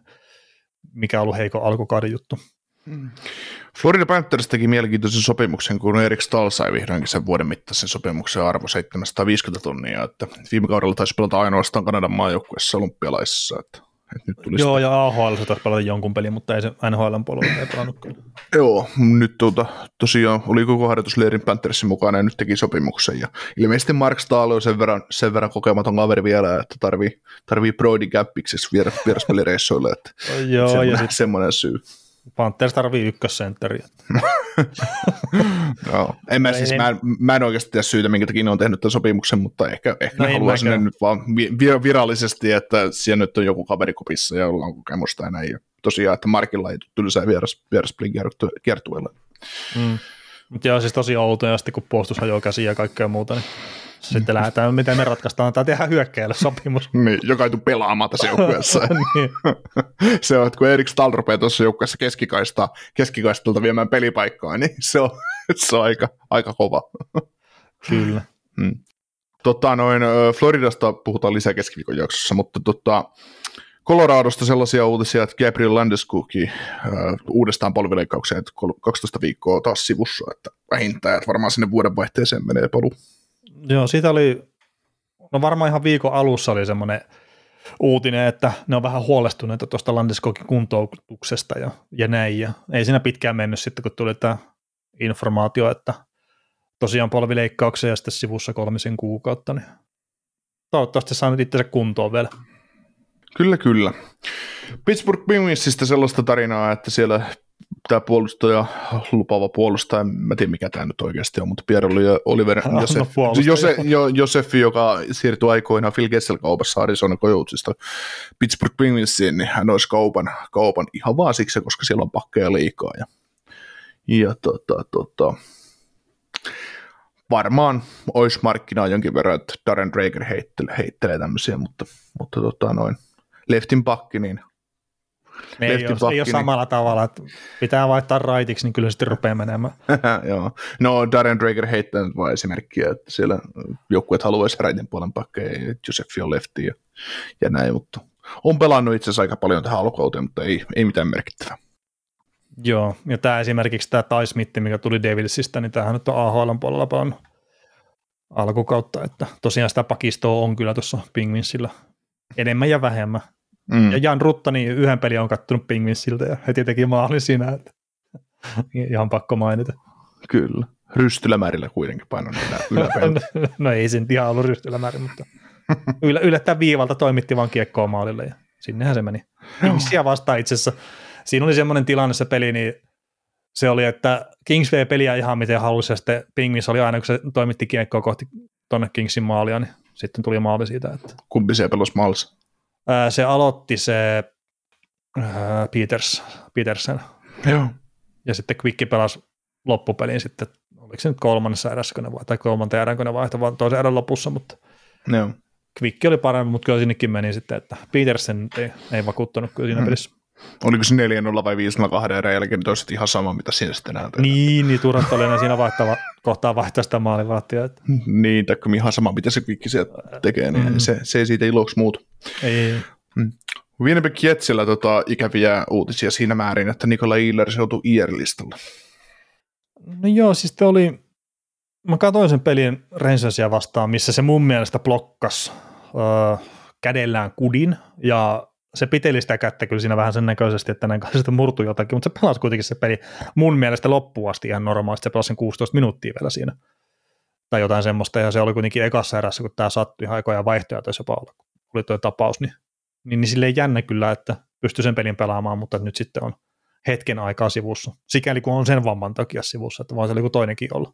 mikä on ollut heikko alkukauden juttu. Mm. Florida Panthers teki mielenkiintoisen sopimuksen, kun Erik Stahl sai vihdoinkin sen vuoden mittaisen sopimuksen arvo 750 tonnia, että viime kaudella taisi pelata ainoastaan Kanadan maajoukkueessa olympialaisissa, että et nyt tuli Joo, sitä. ja AHL se taisi pelata jonkun pelin, mutta ei se NHL puolella ei pelannut kyllä. Joo, nyt tuota, tosiaan oli koko harjoitusleirin Panthersin mukana ja nyt teki sopimuksen. Ja ilmeisesti Mark Stahl on sen verran, sen verran kokematon kaveri vielä, että tarvii, tarvii Brody Gappiksessä vieraspelireissoille, että, Joo, semmoinen, ja sit... semmoinen syy. Panthers tarvii ykkössentteriä. no, en mä, siis, mä, mä en oikeasti tiedä syytä, minkä takia ne on tehnyt tämän sopimuksen, mutta ehkä, ehkä no ne haluaa sinne nyt vaan virallisesti, että siellä nyt on joku kaverikopissa ja ollaan kokemusta ja näin. Ja tosiaan, että Markilla ei tylsää vieras, vieraspelin kiertueelle. Mm. Mutta joo, siis tosi outoja, kun puolustus hajoaa käsiä ja kaikkea muuta, niin sitten lähdetään, miten me ratkaistaan, tai tehdään hyökkäjälle sopimus. niin, joka ei tule pelaamaan tässä joukkueessa. niin. se on, että kun Erik Stahl rupeaa tuossa joukkueessa keskikaista, keskikaistalta viemään pelipaikkaa, niin se on, se on aika, aika kova. Kyllä. Hmm. Tota, noin, Floridasta puhutaan lisää keskiviikon jaksossa, mutta tota, Coloradosta sellaisia uutisia, että Gabriel Landeskogki äh, uudestaan polvileikkaukseen, että 12 viikkoa taas sivussa, että vähintään, että varmaan sinne vuodenvaihteeseen menee palu. Joo, siitä oli, no varmaan ihan viikon alussa oli semmoinen uutinen, että ne on vähän huolestuneita tuosta Landeskokin kuntoutuksesta ja, ja näin, ja ei siinä pitkään mennyt sitten, kun tuli tämä informaatio, että tosiaan polvileikkauksia ja sitten sivussa kolmisen kuukautta, niin toivottavasti saa nyt itse kuntoon vielä. Kyllä, kyllä. Pittsburgh Penguinsista sellaista tarinaa, että siellä tämä puolustaja, lupaava puolustaja, en mä tiedä mikä tämä nyt oikeasti on, mutta Pierre oli Oliver Josef, Jose, jo, Josefi, joka siirtyi aikoinaan Phil Kessel kaupassa Arizona Coyotesista Pittsburgh Penguinsiin, niin hän olisi kaupan, kaupan ihan vaan siksi, koska siellä on pakkeja liikaa. Ja, ja tota, tota, varmaan olisi markkinaa jonkin verran, että Darren Drager heittelee, heittelee tämmöisiä, mutta, mutta tota, noin leftin pakki, niin me ei, ole, ei ole niin- samalla tavalla, että pitää vaihtaa raitiksi, niin kyllä sitten rupeaa menemään. Joo. No Darren Drager heittää vain esimerkkiä, että siellä joukkueet haluaisi raitin puolen pakkeja, Josefi on lefti ja, ja näin, mutta on pelannut itse asiassa aika paljon tähän alkukauteen, mutta ei, ei mitään merkittävää. Joo, ja tämä esimerkiksi tämä Tai Smith, mikä tuli Devilsistä, niin tämähän nyt on AHL puolella pelannut alkukautta, että tosiaan sitä pakistoa on kyllä tuossa Pingvinsillä enemmän ja vähemmän. Mm. Ja Jan Ruttani niin yhden pelin on kattonut Pingvinsiltä ja heti teki maalin siinä, että ihan pakko mainita. Kyllä. Rystylämärillä kuitenkin painon no ei sen ihan ollut rystylämäri, mutta yl- yllättäen viivalta toimitti vaan kiekkoa maalille ja sinnehän se meni. Kingsia vastaan itse asiassa. Siinä oli semmoinen tilanne se peli, niin se oli, että Kings vei peliä ihan miten halusi ja sitten Pingvins oli aina, kun se toimitti kiekkoa kohti tuonne Kingsin maalia, niin sitten tuli maali siitä. Että... Kumpi se pelasi maalissa? Se aloitti se Peters, Petersen. Joo. Ja sitten Quick pelasi loppupeliin sitten, oliko se nyt kolmannessa erässä, kun ne vai, tai kolmanteen erän, kun ne vaihtoi vaan toisen erän lopussa, mutta Joo. Quick oli parempi, mutta kyllä sinnekin meni sitten, että Petersen ei, ei vakuuttanut kyllä siinä hmm. pelissä. Oliko se 4-0 vai 5-0 kahden erän jälkeen, niin toiset ihan sama, mitä siinä sitten näytetään. Niin, niin Turant oli siinä vaihtava, kohtaa vaihtaa sitä maalivahtia. Että... Niin, tai ihan sama, mitä se kvikki sieltä tekee, niin mm. se, se ei siitä iloksi muutu. Ei. Mm. Winnipeg Jetsillä tota, ikäviä uutisia siinä määrin, että Nikola Ehlers joutui IR-listalle. No joo, siis te oli, mä katsoin sen pelin Rangersia vastaan, missä se mun mielestä blokkas öö, kädellään kudin, ja se piteli sitä kättä kyllä siinä vähän sen näköisesti, että näin sitä murtui jotakin, mutta se pelasi kuitenkin se peli mun mielestä loppuun asti ihan normaalisti, se pelasi sen 16 minuuttia vielä siinä, tai jotain semmoista, ja se oli kuitenkin ekassa erässä, kun tämä sattui ihan aikoja vaihtoja taisi jopa olla, kun oli tuo tapaus, niin, niin, niin silleen jännä kyllä, että pystyi sen pelin pelaamaan, mutta nyt sitten on hetken aikaa sivussa, sikäli kun on sen vamman takia sivussa, että vaan se oli kuin toinenkin olla.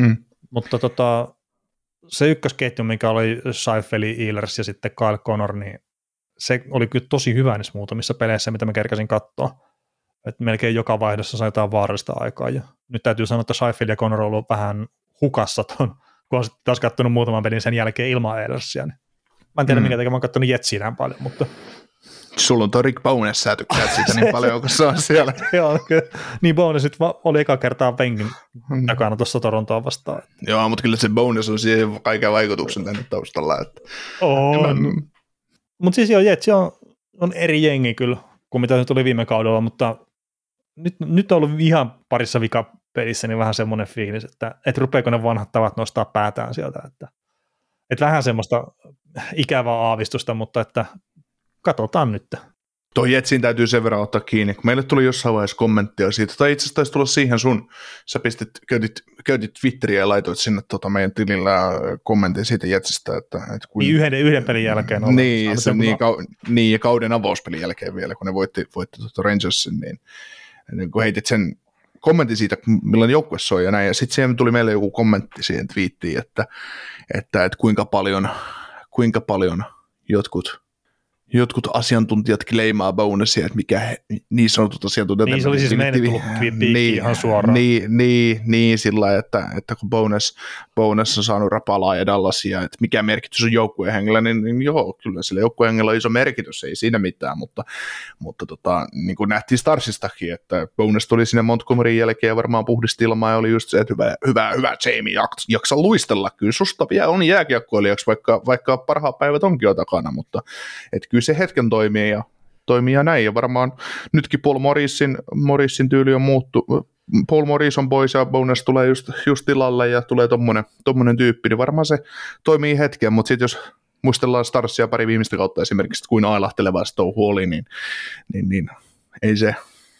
Hmm. Mutta tota, se ykkösketju, mikä oli Seifeli, Ehlers ja sitten Kyle Connor, niin se oli kyllä tosi hyvä niissä muutamissa peleissä, mitä mä kerkäsin katsoa. Et melkein joka vaihdossa sai jotain vaarallista aikaa. Ja nyt täytyy sanoa, että Seifel ja Connor on ollut vähän hukassa ton, kun on taas katsonut muutaman pelin sen jälkeen ilman Ehlersia. Niin mä en tiedä, mm. minkä takia mä oon katsonut Jetsiä näin paljon, mutta Sulla on tuo Rick Bowness, sä tykkäät siitä niin paljon, kun se on siellä. Joo, kyllä. Niin Bowness oli eka kertaa penkin mm. takana tuossa Torontoa vastaan. Joo, mutta kyllä se Bowness on siihen kaiken vaikutuksen tänne taustalla. Että... On. Mä... Mutta siis joo, Jetsi on, on eri jengi kyllä kuin mitä se tuli viime kaudella, mutta nyt, nyt on ollut ihan parissa vikapelissä niin vähän semmoinen fiilis, että et rupeeko ne vanhat tavat nostaa päätään sieltä, että, että vähän semmoista ikävää aavistusta, mutta että katsotaan nyt. Toi Jetsin täytyy sen verran ottaa kiinni, kun meille tuli jossain vaiheessa kommenttia siitä, tai itse asiassa taisi tulla siihen sun, sä pistit, käytit, käytit Twitteriä ja laitoit sinne tota meidän tilillä kommentin siitä Jetsistä, että, että kun, niin yhden, yhden pelin jälkeen. On niin, se, niin, kau, niin, ja kauden avauspelin jälkeen vielä, kun ne voitti, voitti tuota Rangersin, niin, niin kun heitit sen kommentin siitä, millainen joukkue se on ja näin, ja sitten siihen tuli meille joku kommentti siihen twiittiin, että, että, että kuinka paljon, kuinka paljon jotkut jotkut asiantuntijat kleimaa bonusia, että mikä he, niin sanotut asiantuntijat. Niin se oli siis meidän niin, ihan suoraan. Niin, niin, niin sillä lailla, että, että kun bonus, bonus on saanut rapalaa ja Dallasia, että mikä merkitys on joukkuehengellä, niin, niin joo, kyllä sillä joukkuehengellä on iso merkitys, ei siinä mitään, mutta, mutta tota, niin kuin nähtiin Starsistakin, että bonus tuli sinne Montgomeryin jälkeen ja varmaan puhdisti ilmaa ja oli just se, että hyvä, hyvä, hyvä Jamie, jaksa, jaksa luistella, kyllä susta vielä on jääkiekkoilijaksi, vaikka, vaikka parhaat päivät onkin jo takana, mutta että kyllä se hetken toimii ja toimii ja näin. Ja varmaan nytkin Paul Morrisin, Morrisin tyyli on muuttu. Paul Morris on pois ja Bonus tulee just, just tilalle ja tulee tommonen, tommonen tyyppi, niin varmaan se toimii hetken, mutta sitten jos muistellaan Starsia pari viimeistä kautta esimerkiksi, että kuin ailahteleva se touhu oli, niin, niin, niin ei se,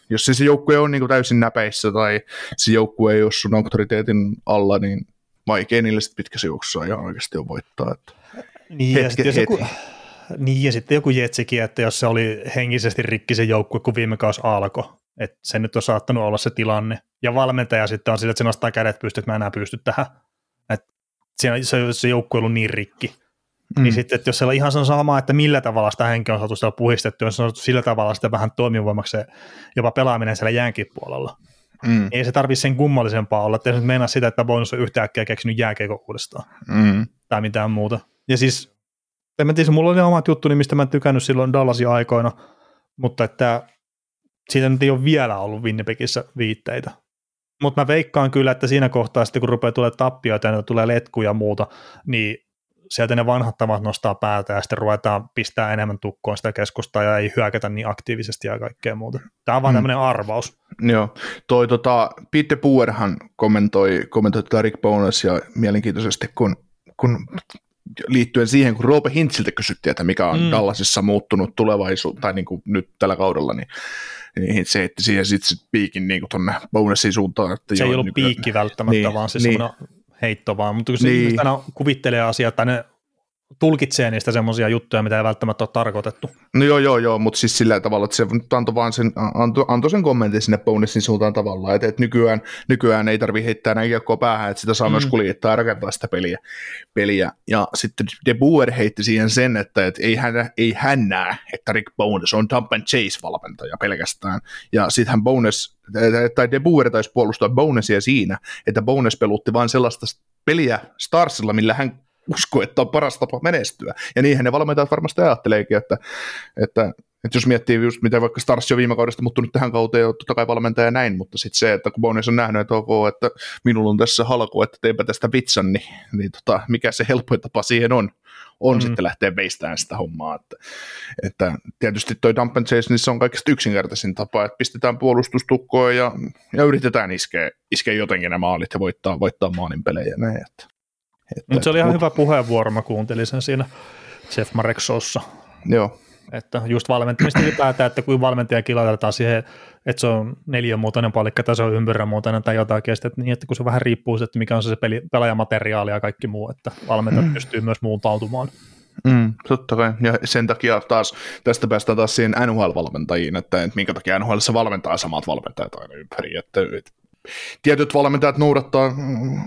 jos se, se joukkue on niin täysin näpeissä tai se joukkue ei ole sun auktoriteetin alla, niin vaikea niille sitten pitkässä juoksussa ihan oikeasti on voittaa. Että niin, hetke, ja jos joku, niin, ja sitten joku jetsikin, että jos se oli henkisesti rikki se joukkue, kun viime kausi alkoi, että se nyt on saattanut olla se tilanne. Ja valmentaja sitten on sillä, että se nostaa kädet pystyt, että mä enää pysty tähän. Että siinä se, se joukkue on ollut niin rikki. Mm. Niin sitten, että jos siellä on ihan sama, että millä tavalla sitä henkeä on saatu siellä puhistettu, jos on saatu sillä tavalla sitä vähän toimivoimaksi se jopa pelaaminen siellä jäänkin puolella. Mm. Ei se tarvitse sen kummallisempaa olla, että ei se mennä sitä, että bonus on yhtäkkiä keksinyt jääkeikon uudestaan. Mm. Tai mitään muuta. Ja siis en mä tiedä, mulla oli omat juttuni, mistä mä en tykännyt silloin Dallasin aikoina, mutta että siitä nyt ei ole vielä ollut Winnipegissä viitteitä. Mutta mä veikkaan kyllä, että siinä kohtaa sitten kun rupeaa tulemaan tappioita ja tulee letkuja ja muuta, niin sieltä ne vanhat tavat nostaa päätä ja sitten ruvetaan pistää enemmän tukkoon sitä keskustaa ja ei hyökätä niin aktiivisesti ja kaikkea muuta. Tämä on vaan mm. tämmöinen arvaus. Joo, toi tota, Peter Puerhan kommentoi, kommentoi tätä Rick Bonus ja mielenkiintoisesti, kun, kun liittyen siihen, kun Roope Hintsiltä kysyttiin, että mikä on mm. Dallasissa muuttunut tulevaisuus, tai niin kuin nyt tällä kaudella, niin, niin se heitti siihen sitten sit piikin niin tuonne bonusin suuntaan. Että se joo, ei ollut niin, piikki välttämättä, niin, vaan se niin. heitto vaan, mutta kun se niin. aina kuvittelee asiaa, tai ne tulkitsee niistä semmoisia juttuja, mitä ei välttämättä ole tarkoitettu. No joo, joo, joo, mutta siis sillä tavalla, että se antoi vaan sen, antoi, antoi sen kommentin sinne bonusin suuntaan tavallaan, että, että nykyään, nykyään ei tarvitse heittää näin kiekkoa päähän, että sitä saa mm. myös kuljettaa ja rakentaa sitä peliä. peliä. Ja sitten De Boer heitti siihen sen, että, että ei, hän, ei hän näe, että Rick Bones on Dump and Chase-valmentaja pelkästään. Ja sitten hän Bones, tai De Boer taisi puolustaa Bonesia siinä, että Bones pelutti vain sellaista peliä Starsilla, millä hän usko, että on paras tapa menestyä. Ja niinhän ne valmentajat varmasti ajatteleekin, että, että, että jos miettii just miten vaikka Stars jo viime kaudesta muuttunut tähän kauteen, on totta kai valmentaja näin, mutta sitten se, että kun Bones on nähnyt, että ok, että minulla on tässä halko, että teipä tästä vitsan, niin, niin tota, mikä se helpoin tapa siihen on, on mm. sitten lähteä veistämään sitä hommaa. Että, että tietysti toi dump and chase, niin se on kaikista yksinkertaisin tapa, että pistetään puolustustukkoon ja, ja yritetään iskeä, iskeä jotenkin nämä maalit ja voittaa, voittaa maalin pelejä. Näin, että, että, Mutta se oli ihan mut, hyvä puheenvuoro, mä kuuntelin sen siinä Jeff Mareksossa. Joo. Että just valmentamista ylipäätään, että kun valmentaja kilautetaan siihen, että se on neliömuotoinen palikka tai se on ympyrämuotoinen tai jotakin, että, niin että kun se vähän riippuu että mikä on se, se peli, pelaajamateriaali ja kaikki muu, että valmentaja mm. pystyy myös muuntautumaan. Mm, totta kai. Ja sen takia taas, tästä päästään taas siihen NHL-valmentajiin, että, että minkä takia NHL valmentaa samat valmentajat aina ympäri. Että, että tietyt valmentajat noudattaa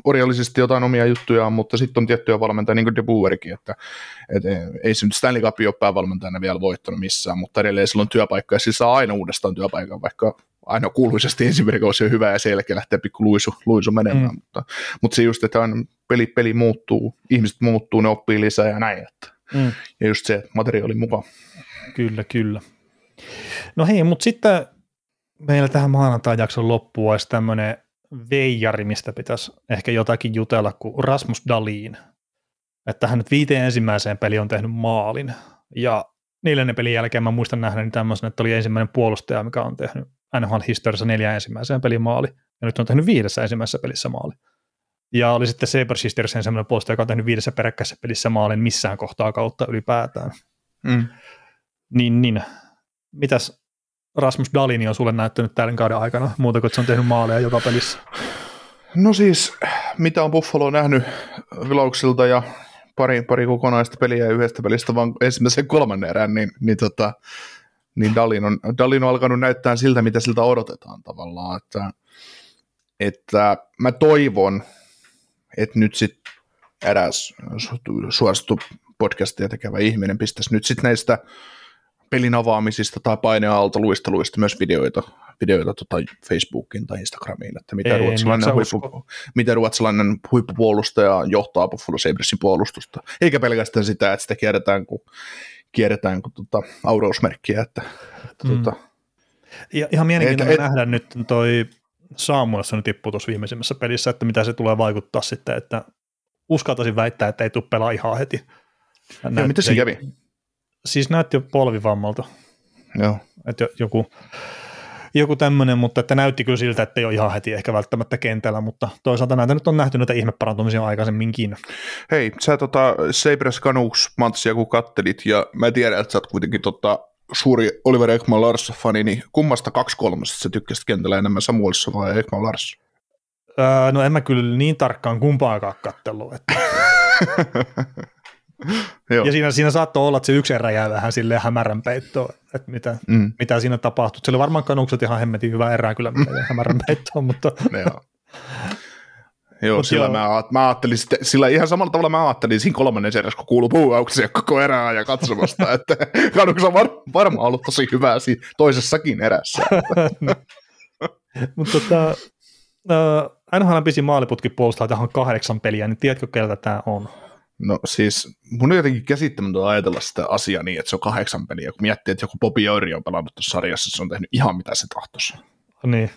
orjallisesti jotain omia juttujaan, mutta sitten on tiettyjä valmentajia, niin kuin De Boerikin, että, että ei se nyt Stanley Cup ole päävalmentajana vielä voittanut missään, mutta edelleen sillä on työpaikka ja siis saa aina uudestaan työpaikan, vaikka aina kuuluisesti ensimmäinen kausi on hyvä ja sen jälkeen lähtee pikku luisu, luisu menemään, mm. mutta, mutta se just, että aina peli, peli muuttuu, ihmiset muuttuu, ne oppii lisää ja näin, että, mm. ja just se, että materiaali mukaan. Kyllä, kyllä. No hei, mutta sitten meillä tähän maanantai-jakson loppuun olisi tämmöinen veijari, mistä pitäisi ehkä jotakin jutella, kuin Rasmus Dalin. Että hän nyt viiteen ensimmäiseen peli on tehnyt maalin. Ja neljännen pelin jälkeen mä muistan nähdä tämmöisen, että oli ensimmäinen puolustaja, mikä on tehnyt NHL-historiassa neljä ensimmäiseen pelin maali. Ja nyt on tehnyt viidessä ensimmäisessä pelissä maali. Ja oli sitten Sabres Sistersen semmoinen puolustaja, joka on tehnyt viidessä peräkkäisessä pelissä maalin missään kohtaa kautta ylipäätään. Mm. Niin, niin. Mitäs Rasmus Dalini on sulle näyttänyt tämän kauden aikana, muuta kuin se on tehnyt maaleja joka pelissä? No siis, mitä on Buffalo nähnyt vilauksilta ja pari, pari kokonaista peliä ja yhdestä pelistä vaan ensimmäisen kolmannen erään, niin, niin, tota, niin Dalin, on, Dalin on alkanut näyttää siltä, mitä siltä odotetaan tavallaan. Että, että mä toivon, että nyt sitten eräs suosittu podcastia tekevä ihminen pistäisi nyt sitten näistä pelin avaamisista tai painealta luisteluista myös videoita, videoita tota Facebookiin tai Instagramiin, että mitä, Ei, ruotsalainen, huippu, mitä ruotsalainen huippupuolustaja johtaa Buffalo Sabresin puolustusta. Eikä pelkästään sitä, että sitä kierretään kun, kierretään kun tota, aurousmerkkiä. Että, että, mm. tota, ja, ihan mielenkiintoinen et, nähdä nyt toi Samuelson tippui tuossa viimeisimmässä pelissä, että mitä se tulee vaikuttaa sitten, että uskaltaisin väittää, että ei tule pelaa ihan heti. Ja mitä se kävi? Siis näytti jo polvivammalta. Joo. Että joku, joku tämmöinen, mutta että näytti kyllä siltä, että ei ole ihan heti ehkä välttämättä kentällä, mutta toisaalta näitä nyt on nähty näitä ihmeparantumisia aikaisemminkin. Hei, sä tota Sabres Canucks matsia kun kattelit, ja mä tiedän, että sä oot kuitenkin tota, suuri Oliver Ekman Lars-fani, niin kummasta kaksi kolmesta sä tykkäsit kentällä enemmän Samuelissa vai Ekman Lars? Öö, no en mä kyllä niin tarkkaan kumpaakaan kattelua, että Joo. Ja siinä, siinä saattoi olla, että se yksi erä jää vähän silleen hämärän peittoon, että mitä, mm. mitä siinä tapahtui. Se oli varmaan kanukset ihan hemmetin hyvä erää kyllä hämärän peittoon, mutta... Joo. Joo, sillä, joo. Mä, mä ajattelin, sillä ihan samalla tavalla mä ajattelin siinä kolmannen erässä, kun kuuluu puuauksia koko erää ja katsomasta, että kanuks on var, varmaan ollut tosi hyvä siinä toisessakin erässä. Mutta tota, uh, NHL pisin maaliputki puolustaa tähän kahdeksan peliä, niin tiedätkö, keltä tämä on? No siis mun on jotenkin käsittämätöntä ajatella sitä asiaa niin, että se on kahdeksan peliä. Kun miettii, että joku Bobby Jouri on pelannut tuossa sarjassa, se on tehnyt ihan mitä se tahtoisi. Niin.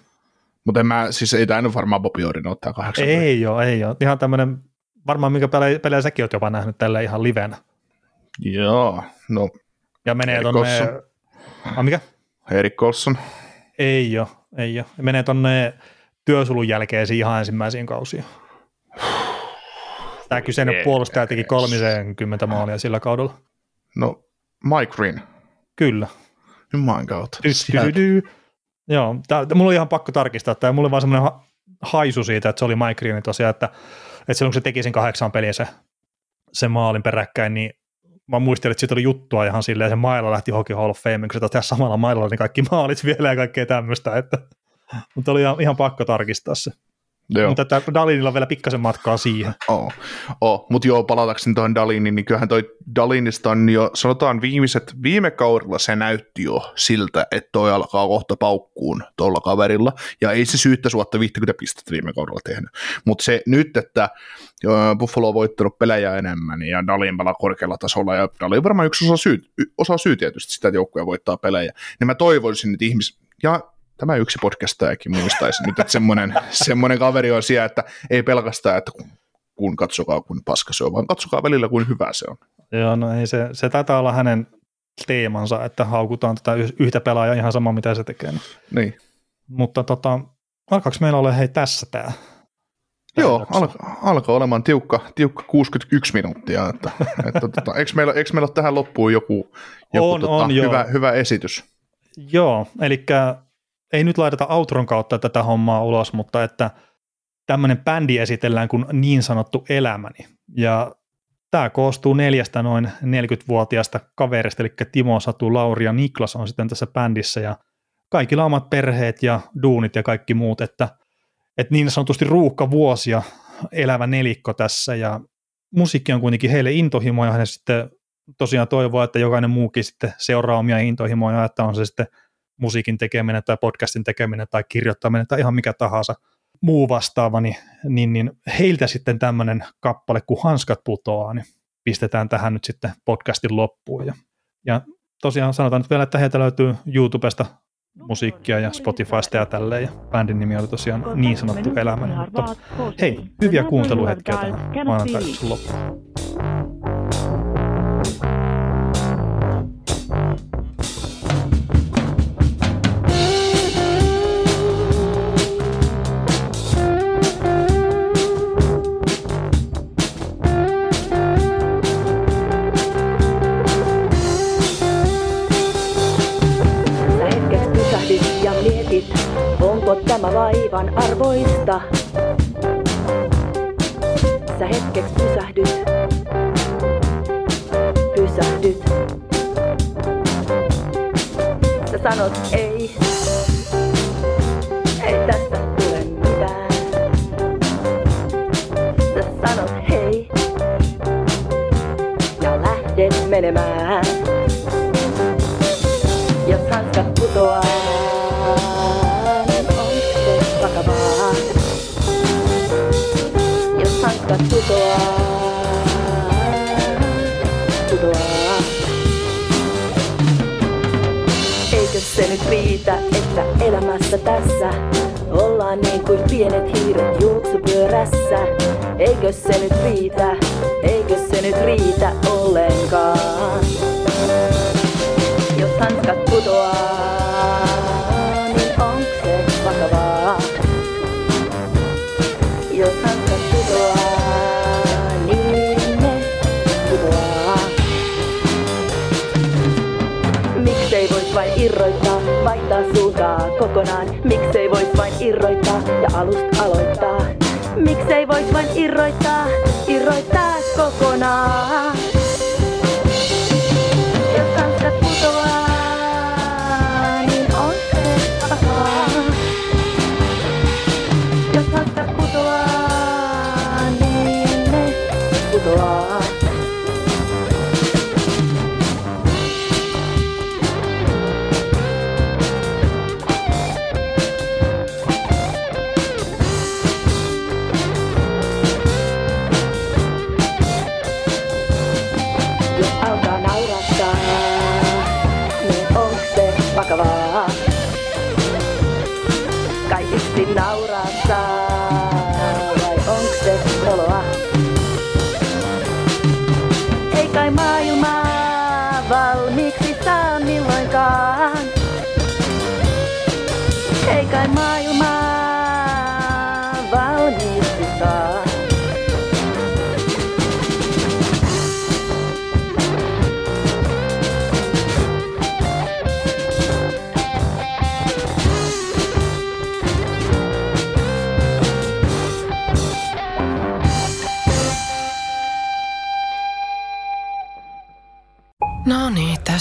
Mutta en mä, siis ei tämä varmaan Bobby Jouri ottaa kahdeksan Ei peliä. ole, ei ole. Ihan tämmöinen, varmaan minkä pelejä, pelejä säkin oot jopa nähnyt tällä ihan livenä. Joo, no. Ja menee tonne, ah, mikä? Erik Colson. Ei ole, ei ole. Menee tonne työsulun jälkeisiin ihan ensimmäisiin kausiin. Tämä kyseinen ei, puolustaja teki 30 maalia sillä kaudella. No, Mike Green. Kyllä. Jumalan kautta. Joo, tää, mulla oli ihan pakko tarkistaa, että mulla oli vaan semmoinen haisu siitä, että se oli Mike Green tosiaan, että, että silloin kun se teki sen kahdeksan peliä se, se maalin peräkkäin, niin mä muistelin, että siitä oli juttua ihan silleen, se mailla lähti Hockey Hall of Fame, kun se tehdä samalla mailla niin kaikki maalit vielä ja kaikkea tämmöistä, että, mutta oli ihan, ihan pakko tarkistaa se. Joo. Mutta että Dalinilla on vielä pikkasen matkaa siihen. Oh. Oh. Mutta joo, palatakseni tuohon Daliniin, niin kyllähän toi Dalinista on jo, sanotaan viimeiset, viime kaudella se näytti jo siltä, että toi alkaa kohta paukkuun tuolla kaverilla, ja ei se syyttä suotta 50 pistettä viime kaudella tehnyt. Mutta se nyt, että Buffalo on voittanut pelejä enemmän, ja Dalin pelaa korkealla tasolla, ja Dalin on varmaan yksi osa syy, osa syy tietysti sitä, että joukkuja voittaa pelejä, niin mä toivoisin, että ihmis, ja tämä yksi podcastajakin muistaisi nyt, että semmoinen, semmoinen kaveri on siellä, että ei pelkästään, että kun, kun katsokaa kuin paska se on, vaan katsokaa välillä kuin hyvä se on. Joo, no ei se, se taitaa olla hänen teemansa, että haukutaan tätä yhtä pelaajaa ihan sama, mitä se tekee. Niin. Mutta tota, alkaako meillä olla hei tässä tämä? Joo, alkaa alko olemaan tiukka, tiukka 61 minuuttia. Että, että tota, eikö, meillä, eikö meillä ole tähän loppuun joku, joku On, tota, on, joo. hyvä, hyvä esitys? Joo, eli ei nyt laiteta outron kautta tätä hommaa ulos, mutta että tämmöinen bändi esitellään kuin niin sanottu elämäni. Ja tämä koostuu neljästä noin 40-vuotiaasta kaverista, eli Timo, Satu, Lauri ja Niklas on sitten tässä bändissä. Ja kaikilla omat perheet ja duunit ja kaikki muut, että, että niin sanotusti ruuhka vuosia elävä nelikko tässä. Ja musiikki on kuitenkin heille intohimo ja he sitten tosiaan toivoa, että jokainen muukin sitten seuraa omia intohimoja, että on se sitten musiikin tekeminen tai podcastin tekeminen tai kirjoittaminen tai ihan mikä tahansa muu vastaava, niin, niin, niin heiltä sitten tämmöinen kappale, kun hanskat putoaa, niin pistetään tähän nyt sitten podcastin loppuun. Ja, ja tosiaan sanotaan nyt vielä, että heiltä löytyy YouTubesta musiikkia ja Spotifysta ja tälleen, ja bändin nimi oli tosiaan niin sanottu elämäni. Mutta hei, hyviä kuunteluhetkiä tähän maanantai loppuun. Tämä vaivan arvoista. Sä hetkeksi pysähdyt, pysähdyt. Sä sanot ei, ei tästä tule mitään. Sä sanot hei ja lähdet menemään. Se nyt riitä, että elämässä tässä ollaan niin kuin pienet hiiret juoksupyörässä? Eikö se nyt riitä, eikö se nyt riitä ollenkaan? Jos hanskat putoaa, vaihtaa suuntaa kokonaan? Miksei vois vain irroittaa ja alusta aloittaa? Miksei vois vain irroittaa, irroittaa kokonaan?